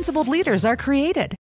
principled leaders are created.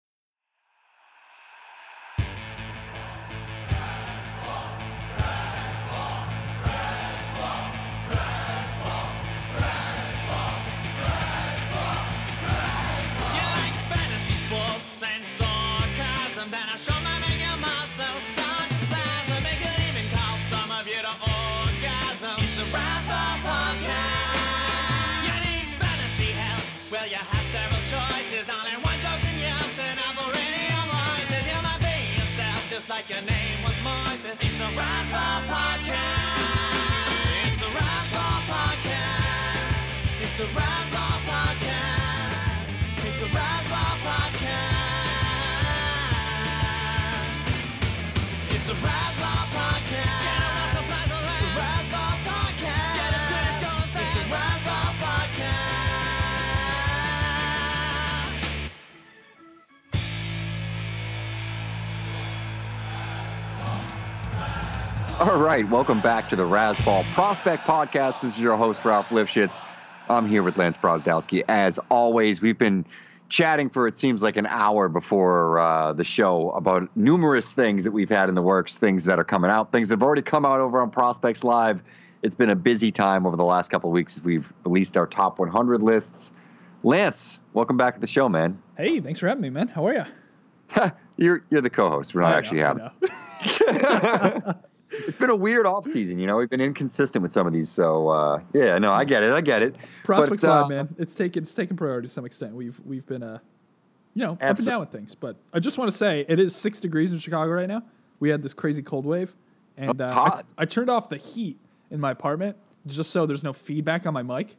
All right, welcome back to the Razzball Prospect Podcast. This is your host, Ralph Lifshitz. I'm here with Lance Brozdowski. As always, we've been chatting for it seems like an hour before uh, the show about numerous things that we've had in the works, things that are coming out, things that have already come out over on Prospects Live. It's been a busy time over the last couple of weeks as we've released our top 100 lists. Lance, welcome back to the show, man. Hey, thanks for having me, man. How are you? you're you're the co-host. We're not actually having. it's been a weird off season, you know. We've been inconsistent with some of these, so uh, yeah, no, I get it, I get it. Prospects But, uh, Live, man. It's taken it's taken priority to some extent. We've we've been uh, you know, up and down with things. But I just want to say it is six degrees in Chicago right now. We had this crazy cold wave, and uh. I, I turned off the heat in my apartment just so there's no feedback on my mic.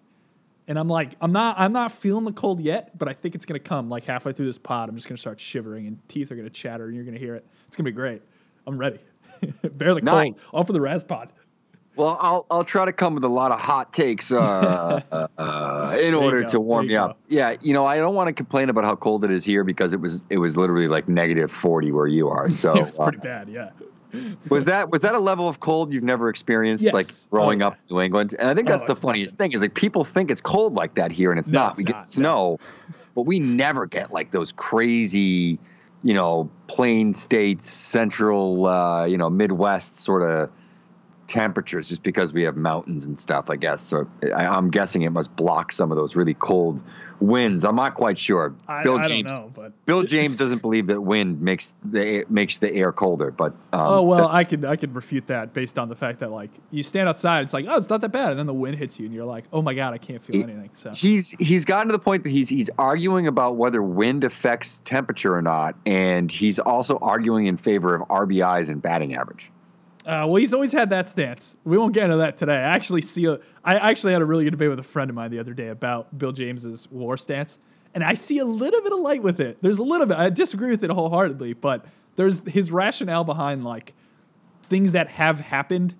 And I'm like, I'm not, I'm not feeling the cold yet, but I think it's gonna come like halfway through this pod. I'm just gonna start shivering, and teeth are gonna chatter, and you're gonna hear it. It's gonna be great. I'm ready. Barely Nice. cold. All for the Razz pod. Well, I'll I'll try to come with a lot of hot takes uh, uh, uh, in order go, to warm you go. up. Yeah, you know, I don't want to complain about how cold it is here because it was it was literally like negative forty where you are. So it was uh, pretty bad. Yeah. was that was that a level of cold you've never experienced Yes. like Oh, growing yeah. up in New England? And I think Oh, that's the it's funniest thing is like people think it's cold like that here and it's No, not. it's we not, get snow, but we never get like those crazy, you know, plain states, central, uh, you know, Midwest sort of temperatures just because we have mountains and stuff, I guess. So I, I'm guessing it must block some of those really cold winds. I'm not quite sure. I, Bill I James. don't know, but Bill James doesn't believe that wind makes the makes the air colder, but um, oh well, I could I could refute that based on the fact that like you stand outside, it's like oh it's not that bad, and then the wind hits you, and you're like oh my god I can't feel He- anything. So he's he's gotten to the point that he's he's arguing about whether wind affects temperature or not, and he's also arguing in favor of RBIs and batting average. Uh, well he's always had that stance. We won't get into that today. I actually see a I actually had a really good debate with a friend of mine the other day about Bill James's war stance, and I see a little bit of light with it. There's a little bit. I disagree with it wholeheartedly, but there's his rationale behind like things that have happened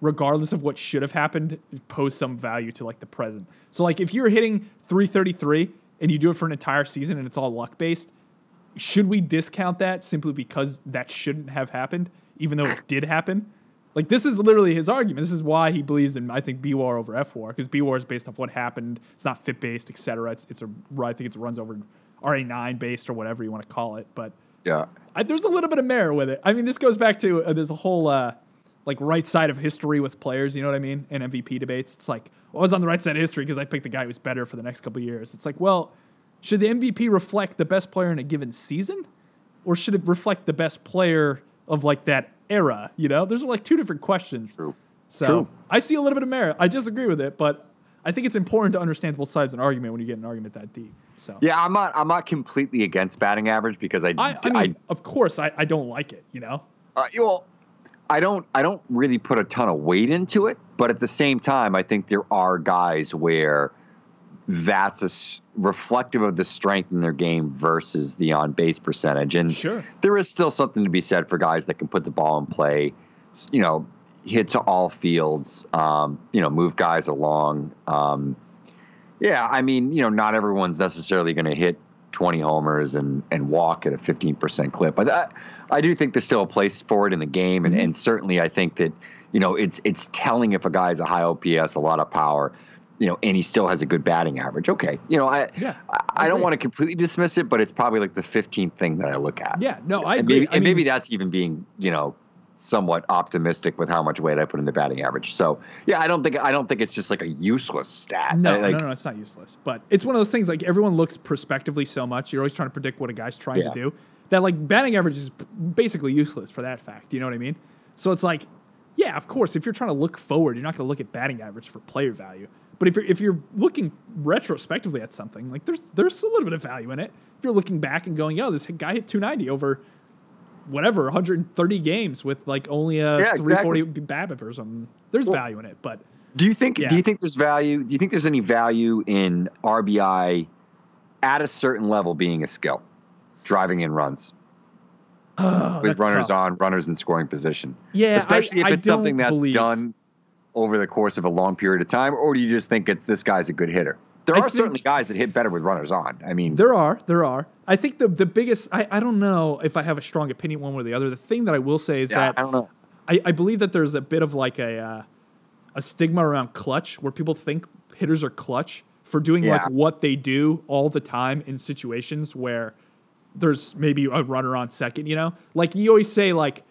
regardless of what should have happened pose some value to like the present so like if you're hitting 333 and you do it for an entire season and it's all luck based should we discount that simply because that shouldn't have happened even though it did happen like this is literally his argument this is why he believes in i think b-war over f-war because b-war is based off what happened it's not fit based etc it's, it's a i think it runs over ra9 based or whatever you want to call it but Yeah, I, there's a little bit of merit with it. I mean, this goes back to uh, there's a whole uh, like right side of history with players. You know what I mean? In MVP debates, it's like well, I was on the right side of history because I picked the guy who's better for the next couple of years. It's like, well, should the MVP reflect the best player in a given season, or should it reflect the best player of like that era? You know, there's like two different questions. True. So True. I see a little bit of merit. I disagree with it, but I think it's important to understand both sides of an argument when you get an argument that deep. So yeah. I'm not I'm not completely against batting average because I I, I mean, of course, I, I don't like it. You know. Uh, well, I don't. I don't really put a ton of weight into it, but at the same time, I think there are guys where that's a s- reflective of the strength in their game versus the on base percentage. And Sure. there is still something to be said for guys that can put the ball in play, you know, hit to all fields, um, you know, move guys along. Um, yeah, I mean, you know, not everyone's necessarily going to hit 20 homers and, and walk at a 15% clip. But I, I do think there's still a place for it in the game. And, and certainly I think that, you know, it's it's telling if a guy has a high OPS, a lot of power, you know, and he still has a good batting average. Okay. You know, I Yeah, I, I don't want to completely dismiss it, but it's probably like the 15th thing that I look at. Yeah, no, I and agree. maybe, I and maybe that's even being, you know, somewhat optimistic with how much weight I put in the batting average. So yeah, I don't think I don't think it's just like a useless stat. No, I- like, no, no, it's not useless. But it's one of those things like everyone looks prospectively so much. You're always trying to predict what a guy's trying Yeah. to do. That like batting average is basically useless for that fact. You know what I mean? So it's like, yeah, of course, if you're trying to look forward, you're not going to look at batting average for player value. But if you're if you're looking retrospectively at something, like there's there's a little bit of value in it. If you're looking back and going, yo, this guy hit 290 over whatever 130 games with like only a Yeah, 340 exactly. BABIP or something, there's Well, value in it. But Do you think? Yeah. Do you think there's value? Do you think there's any value in RBI at a certain level being a skill, driving in runs oh, with runners tough. on, runners in scoring position? Yeah, I- especially if I it's something that's believe- done over the course of a long period of time, or do you just think it's this guy's a good hitter? There I are certainly guys that hit better with runners on. I mean, There are, there are. I think the the biggest. I, I don't know if I have a strong opinion one way or the other. The thing that I will say is yeah, that I don't know. I, I believe that there's a bit of like a uh, a stigma around clutch where people think hitters are clutch for doing Yeah. like what they do all the time in situations where there's maybe a runner on second. You know, like you always say like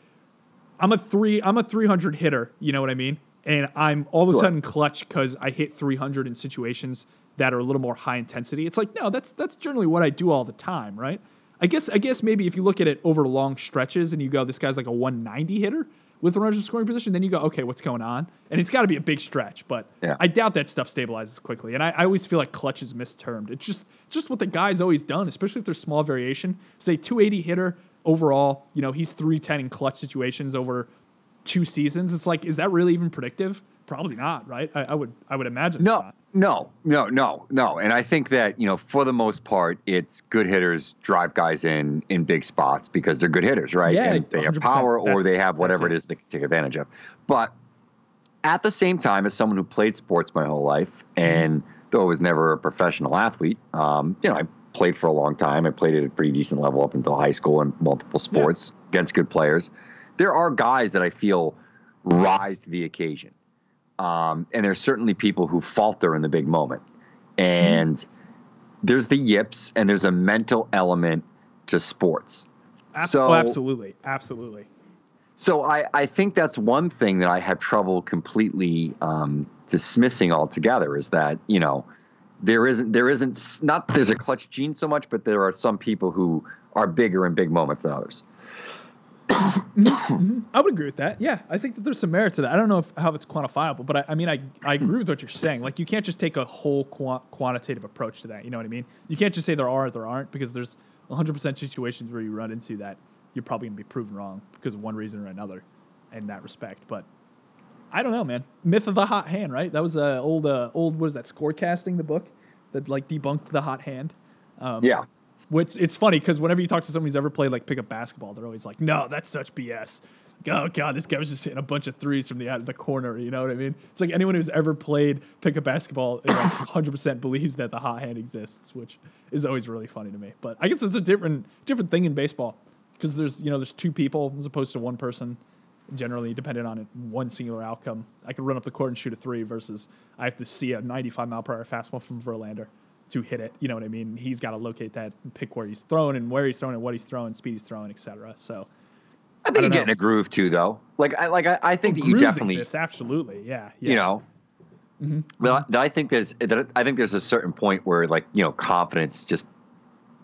I'm a three I'm a 300 hitter. You know what I mean? And I'm all of a Sure. sudden clutch because I hit 300 in situations that are a little more high intensity. It's like no, that's that's generally what I do all the time, right? I guess I guess maybe if you look at it over long stretches and you go, this guy's like a 190 hitter with runners in scoring position, then you go, okay, what's going on? And it's got to be a big stretch, but Yeah. I doubt that stuff stabilizes quickly. And I, I always feel like clutch is mistermed. It's just just what the guy's always done, especially if there's small variation. Say 280 hitter overall, you know, he's 310 in clutch situations over two seasons. It's like, is that really even predictive? Probably not, right? I, I would I would imagine No, not. no, no, no, no. And I think that you know, for the most part, it's good hitters drive guys in in big spots because they're good hitters, right? Yeah, and they have power or they have whatever it that's is they can take advantage of. But at the same time, as someone who played sports my whole life, and though I was never a professional athlete, um, you know, I played for a long time. I played at a pretty decent level up until high school in multiple sports against good players. There are guys that I feel rise to the occasion. Um, and there's certainly people who falter in the big moment. And there's the yips, and there's a mental element to sports. Abs- So- absolutely, absolutely. So I, I think that's one thing that I have trouble completely um, dismissing altogether is that you know there isn't there isn't not there's a clutch gene so much, but there are some people who are bigger in big moments than others. I would agree with that. Yeah, I think that there's some merit to that. I don't know if, how it's quantifiable, but I, I mean, I, I agree with what you're saying. Like, you can't just take a whole qua- quantitative approach to that. You know what I mean? You can't just say there are or there aren't because there's 100% situations where you run into that you're probably going to be proven wrong because of one reason or another in that respect. But I don't know, man. Myth of the hot hand, right? That was a old, uh, old what is that? Scorecasting, the book that like debunked the hot hand. Um, Yeah. Which it's funny because whenever you talk to someone who's ever played like pickup basketball, they're always like, "No, that's such BS." Like, oh god, this guy was just hitting a bunch of threes from the out of the corner. You know what I mean? It's like anyone who's ever played pickup basketball, 100% believes that the hot hand exists, which is always really funny to me. But I guess it's a different different thing in baseball because there's you know there's two people as opposed to one person. Generally, dependent on it, one singular outcome. I can run up the court and shoot a three versus I have to see a 95 mile per hour fastball from Verlander to hit it. You know what I mean? He's got to locate that and pick where he's thrown and where he's thrown and what he's throwing, speed he's throwing, etc. So I think you get in a groove too, though. Like I like I, I think that you definitely exist, absolutely, yeah, yeah. you know. But I, I think there's I think there's a certain point where like you know confidence just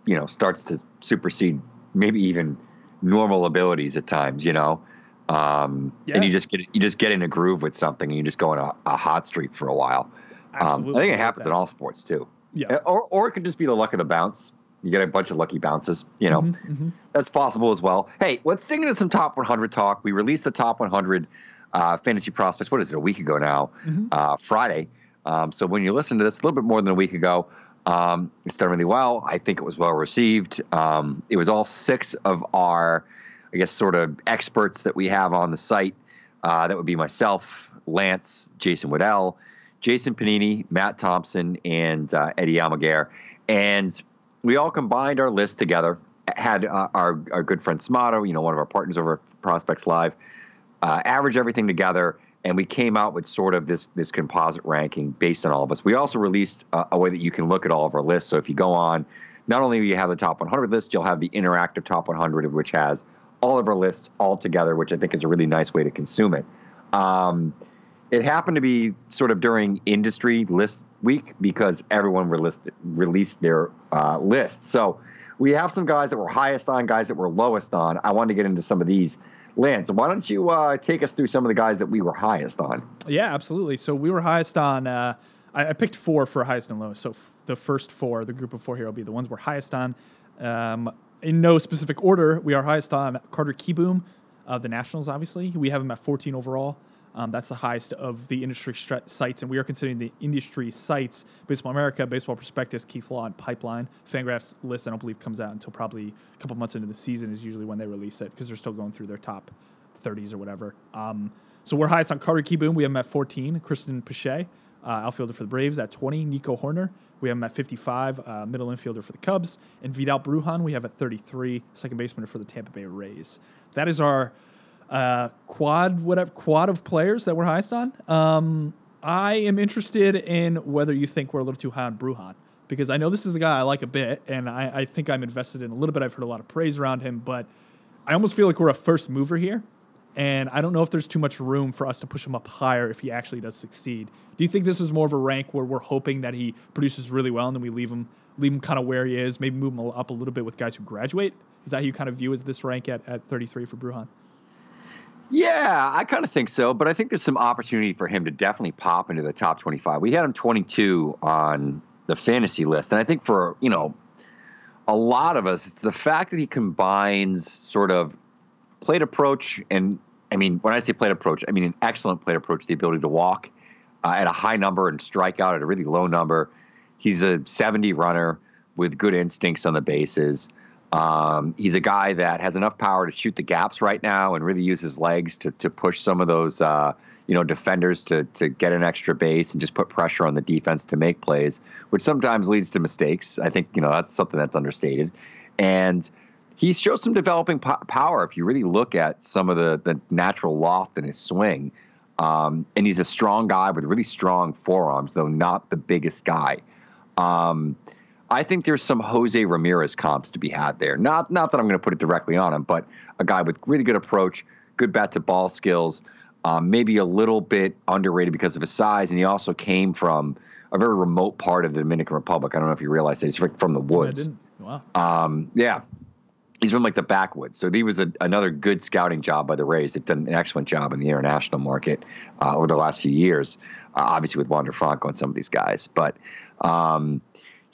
you know starts to supersede maybe even normal abilities at times. You know, um, Yeah. and you just get you just get in a groove with something and you just go on a, a hot streak for a while. Um, I think it happens in all sports too. Yeah. Or or it could just be the luck of the bounce. You get a bunch of lucky bounces. You know, Mm-hmm, that's possible as well. Hey, let's dig into some top 100 talk. We released the top 100 uh, fantasy prospects. What is it? A week ago now, Mm-hmm. uh, Friday. Um, so when you listen to this a little bit more than a week ago, um, it's done really well. I think it was well received. Um, it was all six of our, I guess, sort of experts that we have on the site. Uh, that would be myself, Lance, Jason Woodell, Jason Pennini, Matt Thompson, and uh, Eddie Almaguer. And we all combined our list together. Had uh, our our good friend Smada, you know, one of our partners over at Prospects Live, uh, average everything together, and we came out with sort of this this composite ranking based on all of us. We also released a, way that you can look at all of our lists. So if you go on, not only will you have the top 100 list, you'll have the interactive top 100, which has all of our lists all together, which I think is a really nice way to consume it. Um, it happened to be sort of during industry list week because everyone released, released their uh, lists. So we have some guys that were highest on, guys that were lowest on. I wanted to get into some of these. Lance, why don't you uh, take us through some of the guys that we were highest on? Yeah, absolutely. So we were highest on. Uh, I, I, picked four for highest and lowest. So f- the first four, the group of four here, will be the ones we're highest on. Um, in no specific order, we are highest on Carter Kieboom of the Nationals. Obviously, we have him at 14 overall. Um, that's the highest of the industry sites, and we are considering the industry sites Baseball America, Baseball Prospectus, Keith Law, and Pipeline. Fangraphs list I don't believe comes out until probably a couple months into the season is usually when they release it because they're still going through their top 30s or whatever. Um, so we're highest on Carter Kieboom. We have him at 14. Cristian Pache, uh, outfielder for the Braves, at 20. Nico Hoerner, we have him at 55. Uh, middle infielder for the Cubs. And Vidal Brujan, we have at 33. Second baseman for the Tampa Bay Rays. That is our uh, quad whatever quad of players that we're highest on. Um, I am interested in whether you think we're a little too high on Brujan because I know this is a guy I like a bit, and I, I think I'm invested in a little bit. I've heard a lot of praise around him, but I almost feel like we're a first mover here, and I don't know if there's too much room for us to push him up higher if he actually does succeed. Do you think this is more of a rank where we're hoping that he produces really well and then we leave him leave him kind of where he is, maybe move him up a little bit with guys who graduate? Is that how you kind of view as this rank at, at 33 for Brujan? Yeah, I kind of think so, but I think there's some opportunity for him to definitely pop into the top 25. We had him 22 on the fantasy list, and I think for you know a lot of us, it's the fact that he combines sort of plate approach and I mean when I say plate approach, I mean an excellent plate approach, the ability to walk uh, at a high number and strike out at a really low number. He's a 70 runner with good instincts on the bases. Um, he's a guy that has enough power to shoot the gaps right now and really use his legs to to push some of those uh, you know defenders to to get an extra base and just put pressure on the defense to make plays, which sometimes leads to mistakes. I think you know that's something that's understated, and he shows some developing po- power if you really look at some of the the natural loft in his swing. Um, and he's a strong guy with really strong forearms, though not the biggest guy. Um, I think there's some Jose Ramirez comps to be had there. Not not that I'm going to put it directly on him, but a guy with really good approach, good bat to ball skills, um, maybe a little bit underrated because of his size, and he also came from a very remote part of the Dominican Republic. I don't know if you realize that he's from the woods. Wow. Um, yeah, he's from like the backwoods. So he was a, another good scouting job by the Rays. They've done an excellent job in the international market uh, over the last few years. Uh, obviously with Wander Franco and some of these guys, but. Um,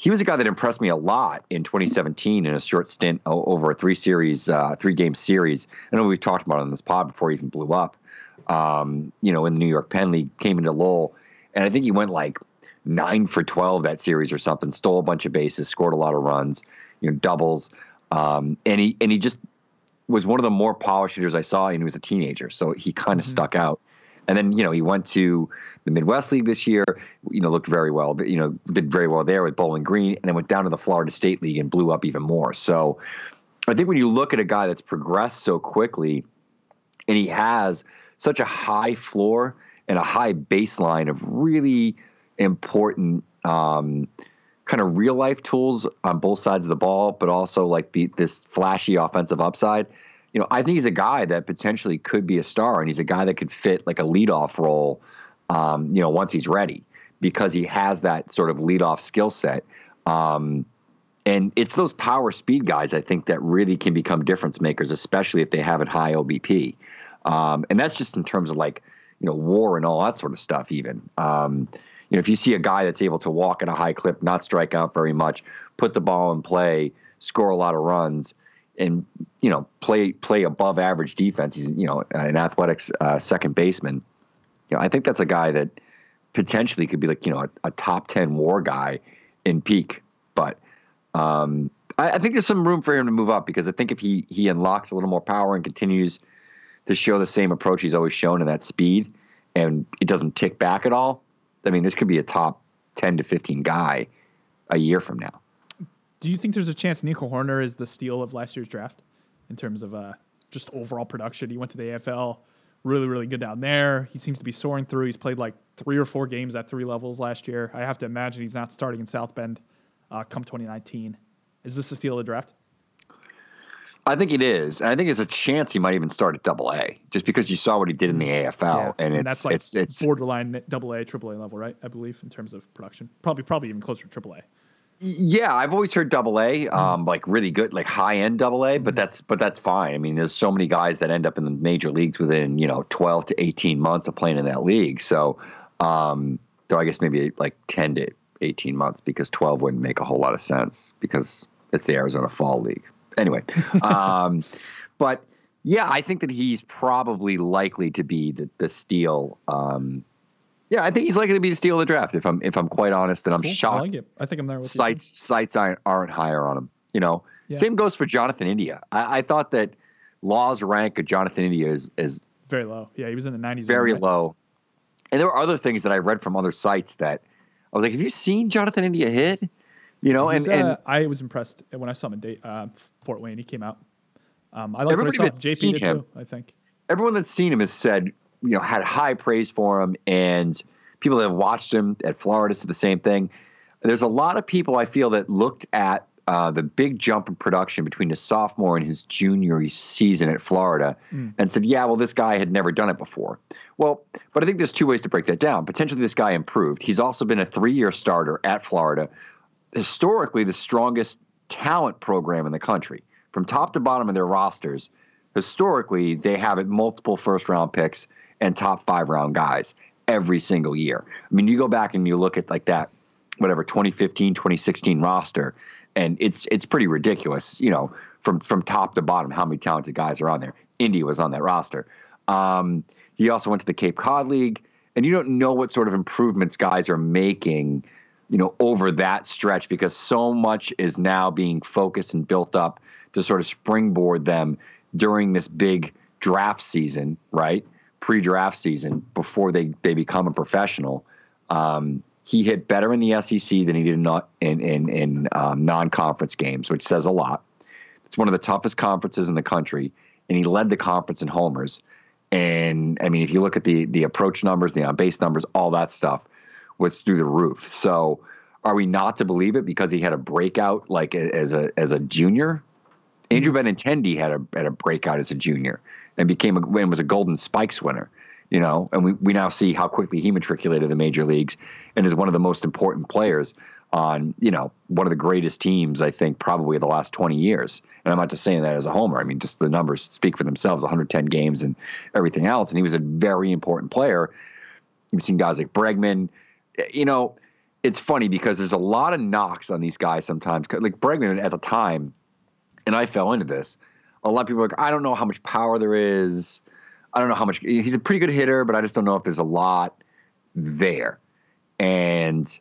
he was a guy that impressed me a lot in 2017 in a short stint over a three series, uh, three game series. I know we've talked about it on this pod before he even blew up. Um, you know, in the New York Penn League, came into Lowell, and I think he went like nine for 12 that series or something. Stole a bunch of bases, scored a lot of runs, you know, doubles, um, and he and he just was one of the more polished hitters I saw, and he was a teenager, so he kind of mm-hmm. stuck out. And then you know he went to the Midwest League this year. You know, looked very well, you know did very well there with Bowling Green, and then went down to the Florida State League and blew up even more. So I think when you look at a guy that's progressed so quickly, and he has such a high floor and a high baseline of really important um, kind of real life tools on both sides of the ball, but also like the this flashy offensive upside you know, I think he's a guy that potentially could be a star, and he's a guy that could fit like a leadoff role, um, you know, once he's ready, because he has that sort of leadoff skill set. Um, and it's those power speed guys, I think, that really can become difference makers, especially if they have a high OBP. Um, and that's just in terms of like, you know, war and all that sort of stuff, even. Um, you know, if you see a guy that's able to walk at a high clip, not strike out very much, put the ball in play, score a lot of runs, and you know play play above average defense. He's you know an athletics uh, second baseman. You know, I think that's a guy that potentially could be like you know a, a top ten WAR guy in peak. But um, I, I think there's some room for him to move up because I think if he he unlocks a little more power and continues to show the same approach he's always shown in that speed, and it doesn't tick back at all. I mean, this could be a top ten to fifteen guy a year from now. Do you think there's a chance Nico Hoerner is the steal of last year's draft in terms of uh, just overall production? He went to the AFL, really, really good down there. He seems to be soaring through. He's played like three or four games at three levels last year. I have to imagine he's not starting in South Bend uh, come 2019. Is this a steal of the draft? I think it is. And I think there's a chance he might even start at double A just because you saw what he did in the AFL. And, it's, that's like it's, it's, borderline double A, triple A level, right? I believe in terms of production. Probably, probably even closer to triple A. yeah, I've always heard double A, Mm-hmm. um, like really good, like high end double A, but that's, but that's fine. I mean, there's so many guys that end up in the major leagues within, you know, 12 to 18 months of playing in that league. So, um, though I guess maybe like 10 to 18 months because 12 wouldn't make a whole lot of sense because it's the Arizona Fall League. Anyway, um, but yeah, I think that he's probably likely to be the, the steal. Um, yeah, I think he's likely to be the steal of the draft. If I'm if I'm quite honest, and I'm Cool. I shocked like it. I think I'm there with you. sites sites aren't, aren't higher on him. You know, Yeah. same goes for Jonathan India. I, I thought that Law's rank of Jonathan India is is Very low. Yeah, he was in the 90s. very right? low, and there were other things that I read from other sites that I was like, "Have you seen Jonathan India hit?" You know, and, He's, and uh, I was impressed when I saw him in date, uh, Fort Wayne. He came out. Um, I like what I saw. JP did him- too. I think. everyone that's seen him has said, you know, had high praise for him, and people that have watched him at Florida said the same thing. There's a lot of people I feel that looked at uh, the big jump in production between his sophomore and his junior season at Florida and said, yeah, well, this guy had never done it before. Well, but I think there's two ways to break that down. Potentially, this guy improved. He's also been a three year starter at Florida, historically the strongest talent program in the country. From top to bottom of their rosters, historically they have it multiple first round picks and top five round guys every single year. I mean, you go back and you look at like that, whatever 2015, 2016 roster, and it's it's pretty ridiculous. You know, from from top to bottom, how many talented guys are on there. Indy was on that roster. Um, he also went to the Cape Cod League, and you don't know what sort of improvements guys are making you know, over that stretch because so much is now being focused and built up to sort of springboard them during this big draft season, right? Pre-draft season before they they become a professional. Um, he hit better in the SEC than he did not in in, in um, non-conference games, which says a lot. It's one of the toughest conferences in the country, and he led the conference in homers. And I mean, if you look at the the approach numbers, the on base numbers, all that stuff was through the roof. So, are we not to believe it because he had a breakout like as a as a junior? Andrew Benintendi had a had a breakout as a junior and became a, and was a Golden Spikes winner. You know, and we, we now see how quickly he matriculated the major leagues and is one of the most important players on you know one of the greatest teams I think probably the last 20 years. And I'm not just saying that as a homer. I mean just the numbers speak for themselves. 110 games and everything else. And he was a very important player. You've seen guys like Bregman. You know, it's funny because there's a lot of knocks on these guys sometimes. Like Bregman at the time, and I fell into this. A lot of people are like, I don't know how much power there is. I don't know how much. He's a pretty good hitter, but I just don't know if there's a lot there. And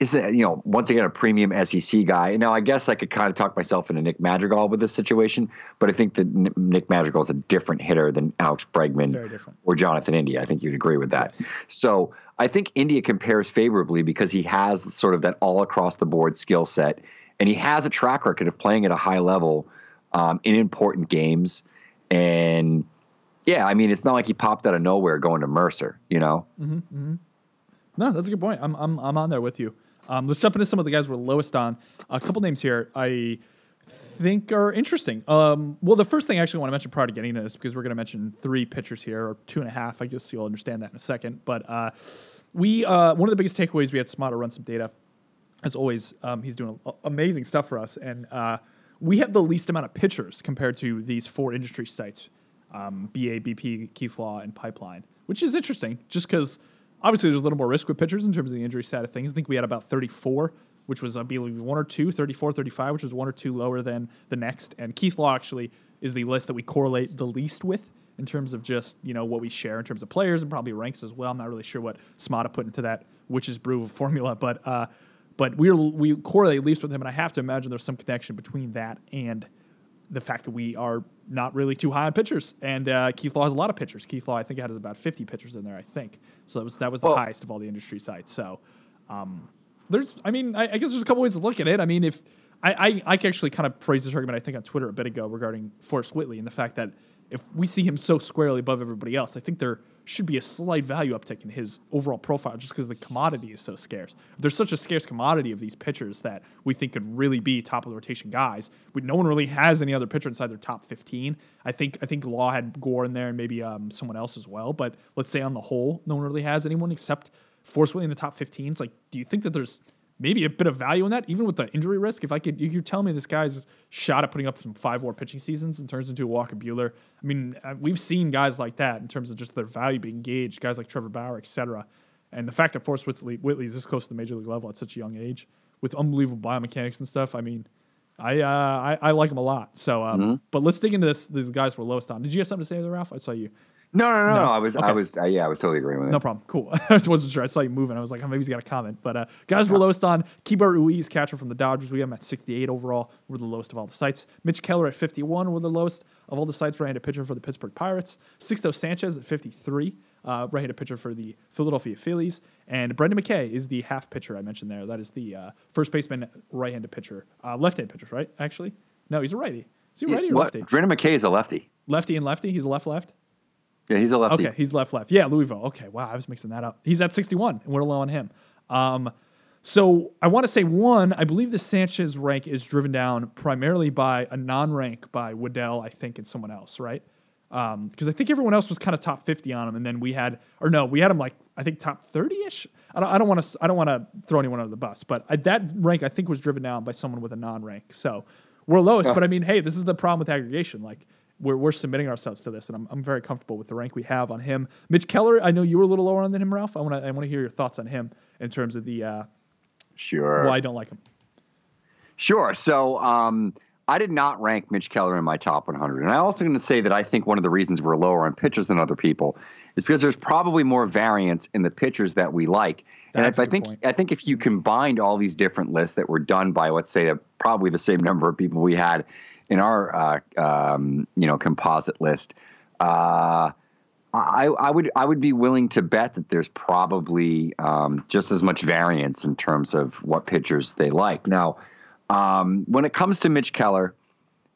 is it, you know, once again, a premium SEC guy. Now, I guess I could kind of talk myself into Nick Madrigal with this situation, but I think that Nick Madrigal is a different hitter than Alex Bregman or Jonathan India. I think you'd agree with that. Yes. So I think India compares favorably because he has sort of that all across the board skill set, and he has a track record of playing at a high level um, in important games. And yeah, I mean, it's not like he popped out of nowhere going to Mercer, you know. No, that's a good point. I'm I'm I'm on there with you. Um, let's jump into some of the guys we're lowest on. A couple names here I think are interesting. Um, well, the first thing I actually want to mention prior to getting into this, because we're going to mention three pitchers here, or two and a half. I guess you'll understand that in a second. But uh, we uh, one of the biggest takeaways we had Smada run some data. As always, um, he's doing amazing stuff for us, and uh, we have the least amount of pitchers compared to these four industry sites um, BA, BP, Keith Law, and Pipeline, which is interesting just because obviously there's a little more risk with pitchers in terms of the injury side of things. I think we had about 34, which was, I believe, one or two, 34, 35, which was one or two lower than the next. And Keith Law actually is the list that we correlate the least with in terms of just you know what we share in terms of players and probably ranks as well. I'm not really sure what Smada put into that witch's brew formula, but uh, but we we correlate at least with him, and I have to imagine there's some connection between that and the fact that we are not really too high on pitchers. And uh, Keith Law has a lot of pitchers. Keith Law, I think, had about 50 pitchers in there. I think so. That was that was the Well- highest of all the industry sites. So um, there's, I mean, I, I guess there's a couple ways to look at it. I mean, if I, I, I actually kind of phrased this argument, I think on Twitter a bit ago regarding Forrest Whitley and the fact that if we see him so squarely above everybody else, I think there should be a slight value uptick in his overall profile just because the commodity is so scarce. There's such a scarce commodity of these pitchers that we think could really be top of the rotation guys, we, no one really has any other pitcher inside their top 15. I think I think Law had Gore in there and maybe um, someone else as well. But let's say on the whole, no one really has anyone except Whitley in the top 15. It's like, do you think that there's maybe a bit of value in that, even with the injury risk. If I could, you, you tell me this guy's shot at putting up some five war pitching seasons and turns into a Walker Buehler. I mean, uh, we've seen guys like that in terms of just their value being gauged, guys like Trevor Bauer, et cetera. And the fact that Forrest Whitley, is this close to the major league level at such a young age with unbelievable biomechanics and stuff, I mean, I uh, I, I like him a lot. So, um, but let's dig into this. These guys were lowest on. Did you have something to say there, Ralph? I saw you. No, no, no, No. no. I was, I was, uh, yeah, I was totally agreeing with it. No problem. Cool. I just wasn't sure. I saw you moving. I was like, oh, maybe he's got a comment. But uh, guys, we're lowest on Keibert Ruiz, catcher from the Dodgers. We have him at 68 overall. We're the lowest of all the sites. Mitch Keller at 51. We're the lowest of all the sites. Right-handed pitcher for the Pittsburgh Pirates. Sixto Sanchez at 53. Uh, right-handed pitcher for the Philadelphia Phillies. And Brendan McKay is the half pitcher I mentioned there. That is the uh, first baseman, right-handed pitcher. Uh, left-handed pitcher, right? Actually, no, he's a righty. Is he righty or What? lefty? Brendan McKay is a lefty. Lefty and lefty. He's a left-left. Yeah, he's a lefty. Okay, he's left left. Yeah, Louisville. Okay, wow, I was mixing that up. He's at 61, and we're low on him. Um, so I want to say one, I believe the Sanchez rank is driven down primarily by a non-rank by Woodell, I think, and someone else, right? Because I think everyone else was kind of top 50 on him, and then we had, or no, we had him like I think top 30ish. I don't, I don't want to, I don't want to throw anyone under the bus, but I, that rank I think was driven down by someone with a non-rank. So we're lowest, but I mean, hey, this is the problem with aggregation. Like we're, we're submitting ourselves to this, and I'm, I'm very comfortable with the rank we have on him. Mitch Keller, I know you were a little lower on than him, Ralph. I want to I want to hear your thoughts on him in terms of the uh, Sure. why I don't like him. Sure. So um, I did not rank Mitch Keller in my top 100. And I'm also going to say that I think one of the reasons we're lower on pitchers than other people is because there's probably more variance in the pitchers that we like. And That's if a I think point. I think if you combined all these different lists that were done by let's say probably the same number of people we had in our uh, um, you know composite list, uh, I, I would I would be willing to bet that there's probably um, just as much variance in terms of what pitchers they like. Now, um, when it comes to Mitch Keller,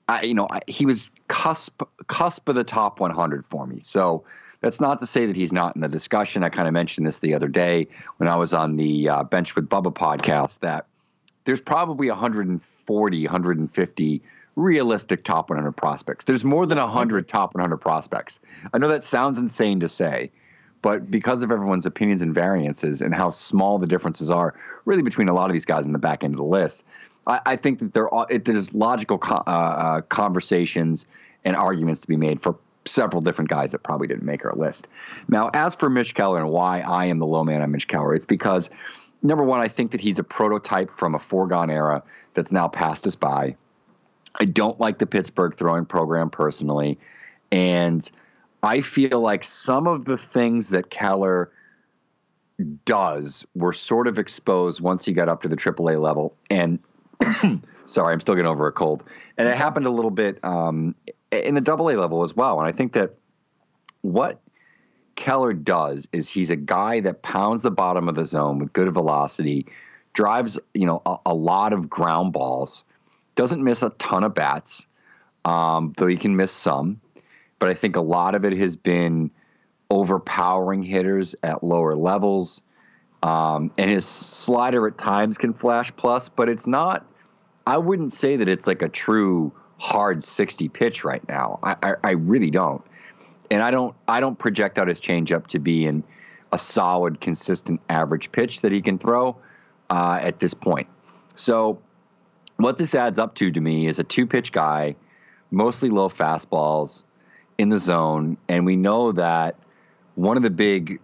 I, you know I, he was cusp cusp of the top 100 for me. So that's not to say that he's not in the discussion. I kind of mentioned this the other day when I was on the uh, Bench with Bubba podcast that there's probably 140, 150 realistic top 100 prospects. There's more than 100 top 100 prospects. I know that sounds insane to say, but because of everyone's opinions and variances and how small the differences are, really between a lot of these guys in the back end of the list, I, I think that there are, it, there's logical co- uh, uh, conversations and arguments to be made for several different guys that probably didn't make our list. Now, as for Mitch Keller and why I am the low man on Mitch Keller, it's because number one, I think that he's a prototype from a foregone era that's now passed us by. I don't like the Pittsburgh throwing program personally. And I feel like some of the things that Keller does were sort of exposed once he got up to the AAA level. And sorry, I'm still getting over a cold. And it happened a little bit um, in the AA level as well. And I think that what Keller does is he's a guy that pounds the bottom of the zone with good velocity, drives you know a, a lot of ground balls, doesn't miss a ton of bats, um, though he can miss some. But I think a lot of it has been overpowering hitters at lower levels. Um, and his slider at times can flash plus, but it's not. I wouldn't say that it's like a true hard 60 pitch right now. I, I, I really don't. And I don't I don't project out his changeup to be in a solid, consistent average pitch that he can throw uh, at this point. So what this adds up to to me is a two pitch guy, mostly low fastballs in the zone, and we know that one of the big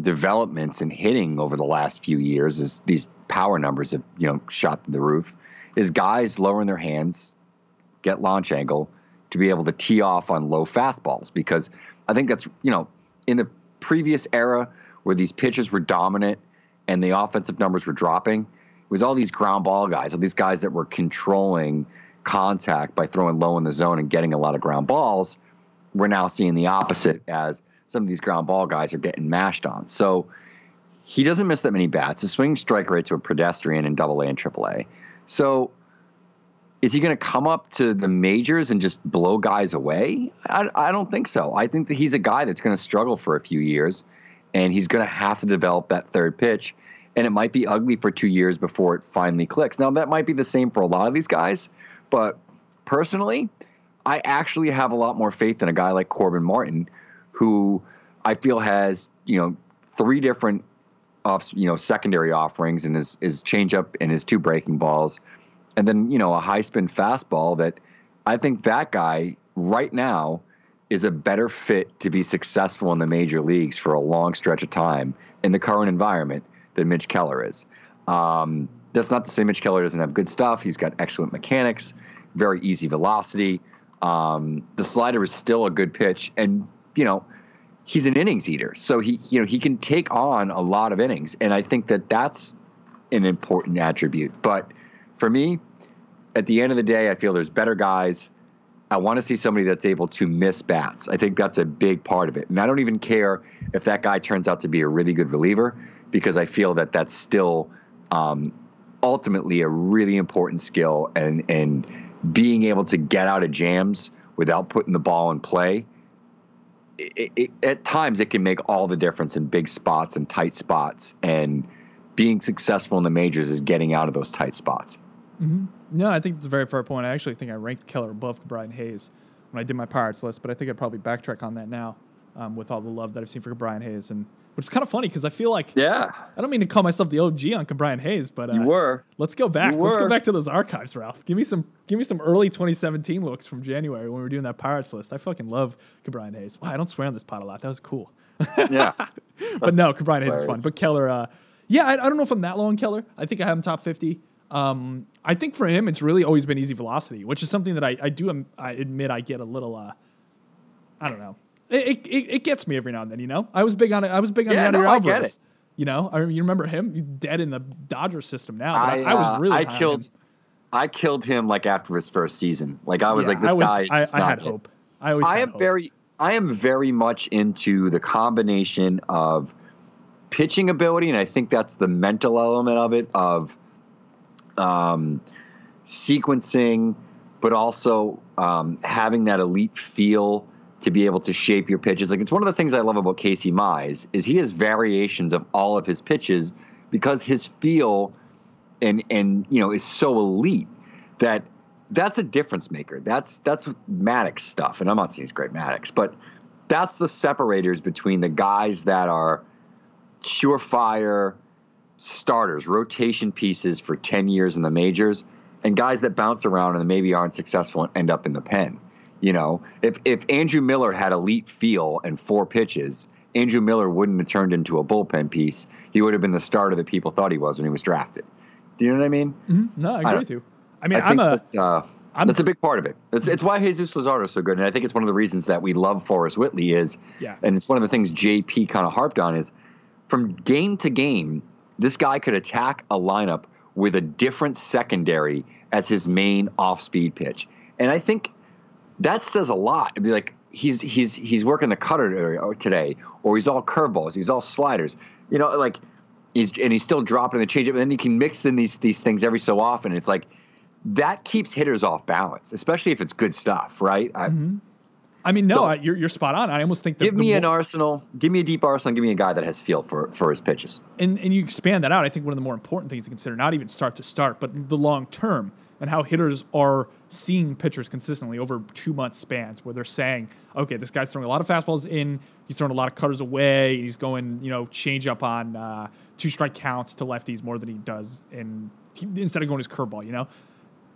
developments in hitting over the last few years is these power numbers have you know shot the roof is guys lowering their hands get launch angle to be able to tee off on low fastballs because I think that's, you know, in the previous era where these pitches were dominant and the offensive numbers were dropping, was all these ground ball guys, all these guys that were controlling contact by throwing low in the zone and getting a lot of ground balls. We're now seeing the opposite as some of these ground ball guys are getting mashed on. So he doesn't miss that many bats. His swing strike rates are pedestrian in double A and triple A. So is he going to come up to the majors and just blow guys away? I, I don't think so. I think that he's a guy that's going to struggle for a few years and he's going to have to develop that third pitch. And it might be ugly for two years before it finally clicks. Now, that might be the same for a lot of these guys, but personally, I actually have a lot more faith in a guy like Corbin Martin, who I feel has, you know, three different off, you know, secondary offerings and his, his changeup and his two breaking balls. And then, you know, a high spin fastball that I think that guy right now is a better fit to be successful in the major leagues for a long stretch of time in the current environment than Mitch Keller is. Um, that's not to say Mitch Keller doesn't have good stuff. He's got excellent mechanics, very easy velocity. Um, the slider is still a good pitch, and you know he's an innings eater, so he you know he can take on a lot of innings, and I think that that's an important attribute. But for me, at the end of the day, I feel there's better guys. I want to see somebody that's able to miss bats. I think that's a big part of it. And I don't even care if that guy turns out to be a really good reliever because I feel that that's still um, ultimately a really important skill and and being able to get out of jams without putting the ball in play. It, it, at times, it can make all the difference in big spots and tight spots. And being successful in the majors is getting out of those tight spots. No, I think it's a very fair point. I actually think I ranked Keller above Brian Hayes when I did my Pirates list, but I think I'd probably backtrack on that now um, with all the love that I've seen for Brian Hayes. And which is kind of funny because I feel like Yeah, I don't mean to call myself the OG on Brian Hayes, but uh, you were. Let's go back. Let's go back to those archives, Ralph. Give me some give me some early 2017 looks from January when we were doing that Pirates list. I fucking love Brian Hayes. Wow, I don't swear on this pot a lot. That was cool. Yeah. but no, Brian Hayes is fun. But Keller, uh, yeah, I, I don't know if I'm that low on Keller. I think I have him top 50. Um, I think for him, it's really always been easy velocity, which is something that I, I do um, I admit I get a little, uh, I don't know. It, it, it gets me every now and then, you know? I was big on it. I was big on Yeah, Yandy no, I get it. You know, I, you remember him? He's dead in the Dodger system now. But I, I, I, was uh, really I killed him. I killed him like after his first season. Like I was Yeah, like, this was, guy. Is I, I had it. hope. I always I am hope. very I am very much into the combination of pitching ability, and I think that's the mental element of it of um, sequencing, but also um, having that elite feel to be able to shape your pitches. Like it's one of the things I love about Casey Mize is he has variations of all of his pitches because his feel and and you know is so elite that that's a difference maker. That's that's Maddux stuff, and I'm not saying he's great Maddux, but that's the separators between the guys that are surefire starters, rotation pieces for 10 years in the majors, and guys that bounce around and maybe aren't successful and end up in the pen. You know, if if Andrew Miller had elite feel and four pitches, Andrew Miller wouldn't have turned into a bullpen piece. He would have been the starter that people thought he was when he was drafted. Do you know what I mean? No, I agree don't- with you. I mean, I I'm a. that, uh, I'm- that's a big part of it. It's, it's why Jesus Luzardo is so good, and I think it's one of the reasons that we love Forrest Whitley is, Yeah. and it's one of the things JP kind of harped on is, from game to game, this guy could attack a lineup with a different secondary as his main off-speed pitch, and I think that says a lot. It'd be like he's he's he's working the cutter today, or he's all curveballs, he's all sliders. You know, like he's and he's still dropping the changeup, and then he can mix in these these things every so often. It's like that keeps hitters off balance, especially if it's good stuff, right? I, mm-hmm. I mean, no, So- I, you're, you're spot on. I almost think that Give me more- an arsenal, give me a deep arsenal, give me a guy that has feel for for his pitches. and, and you expand that out, I think one of the more important things to consider, not even start to start, but the long term and how hitters are seeing pitchers consistently over two month spans where they're saying, okay, this guy's throwing a lot of fastballs in, he's throwing a lot of cutters away, he's going, you know, change up on uh, two strike counts to lefties more than he does in instead of going his curveball, you know?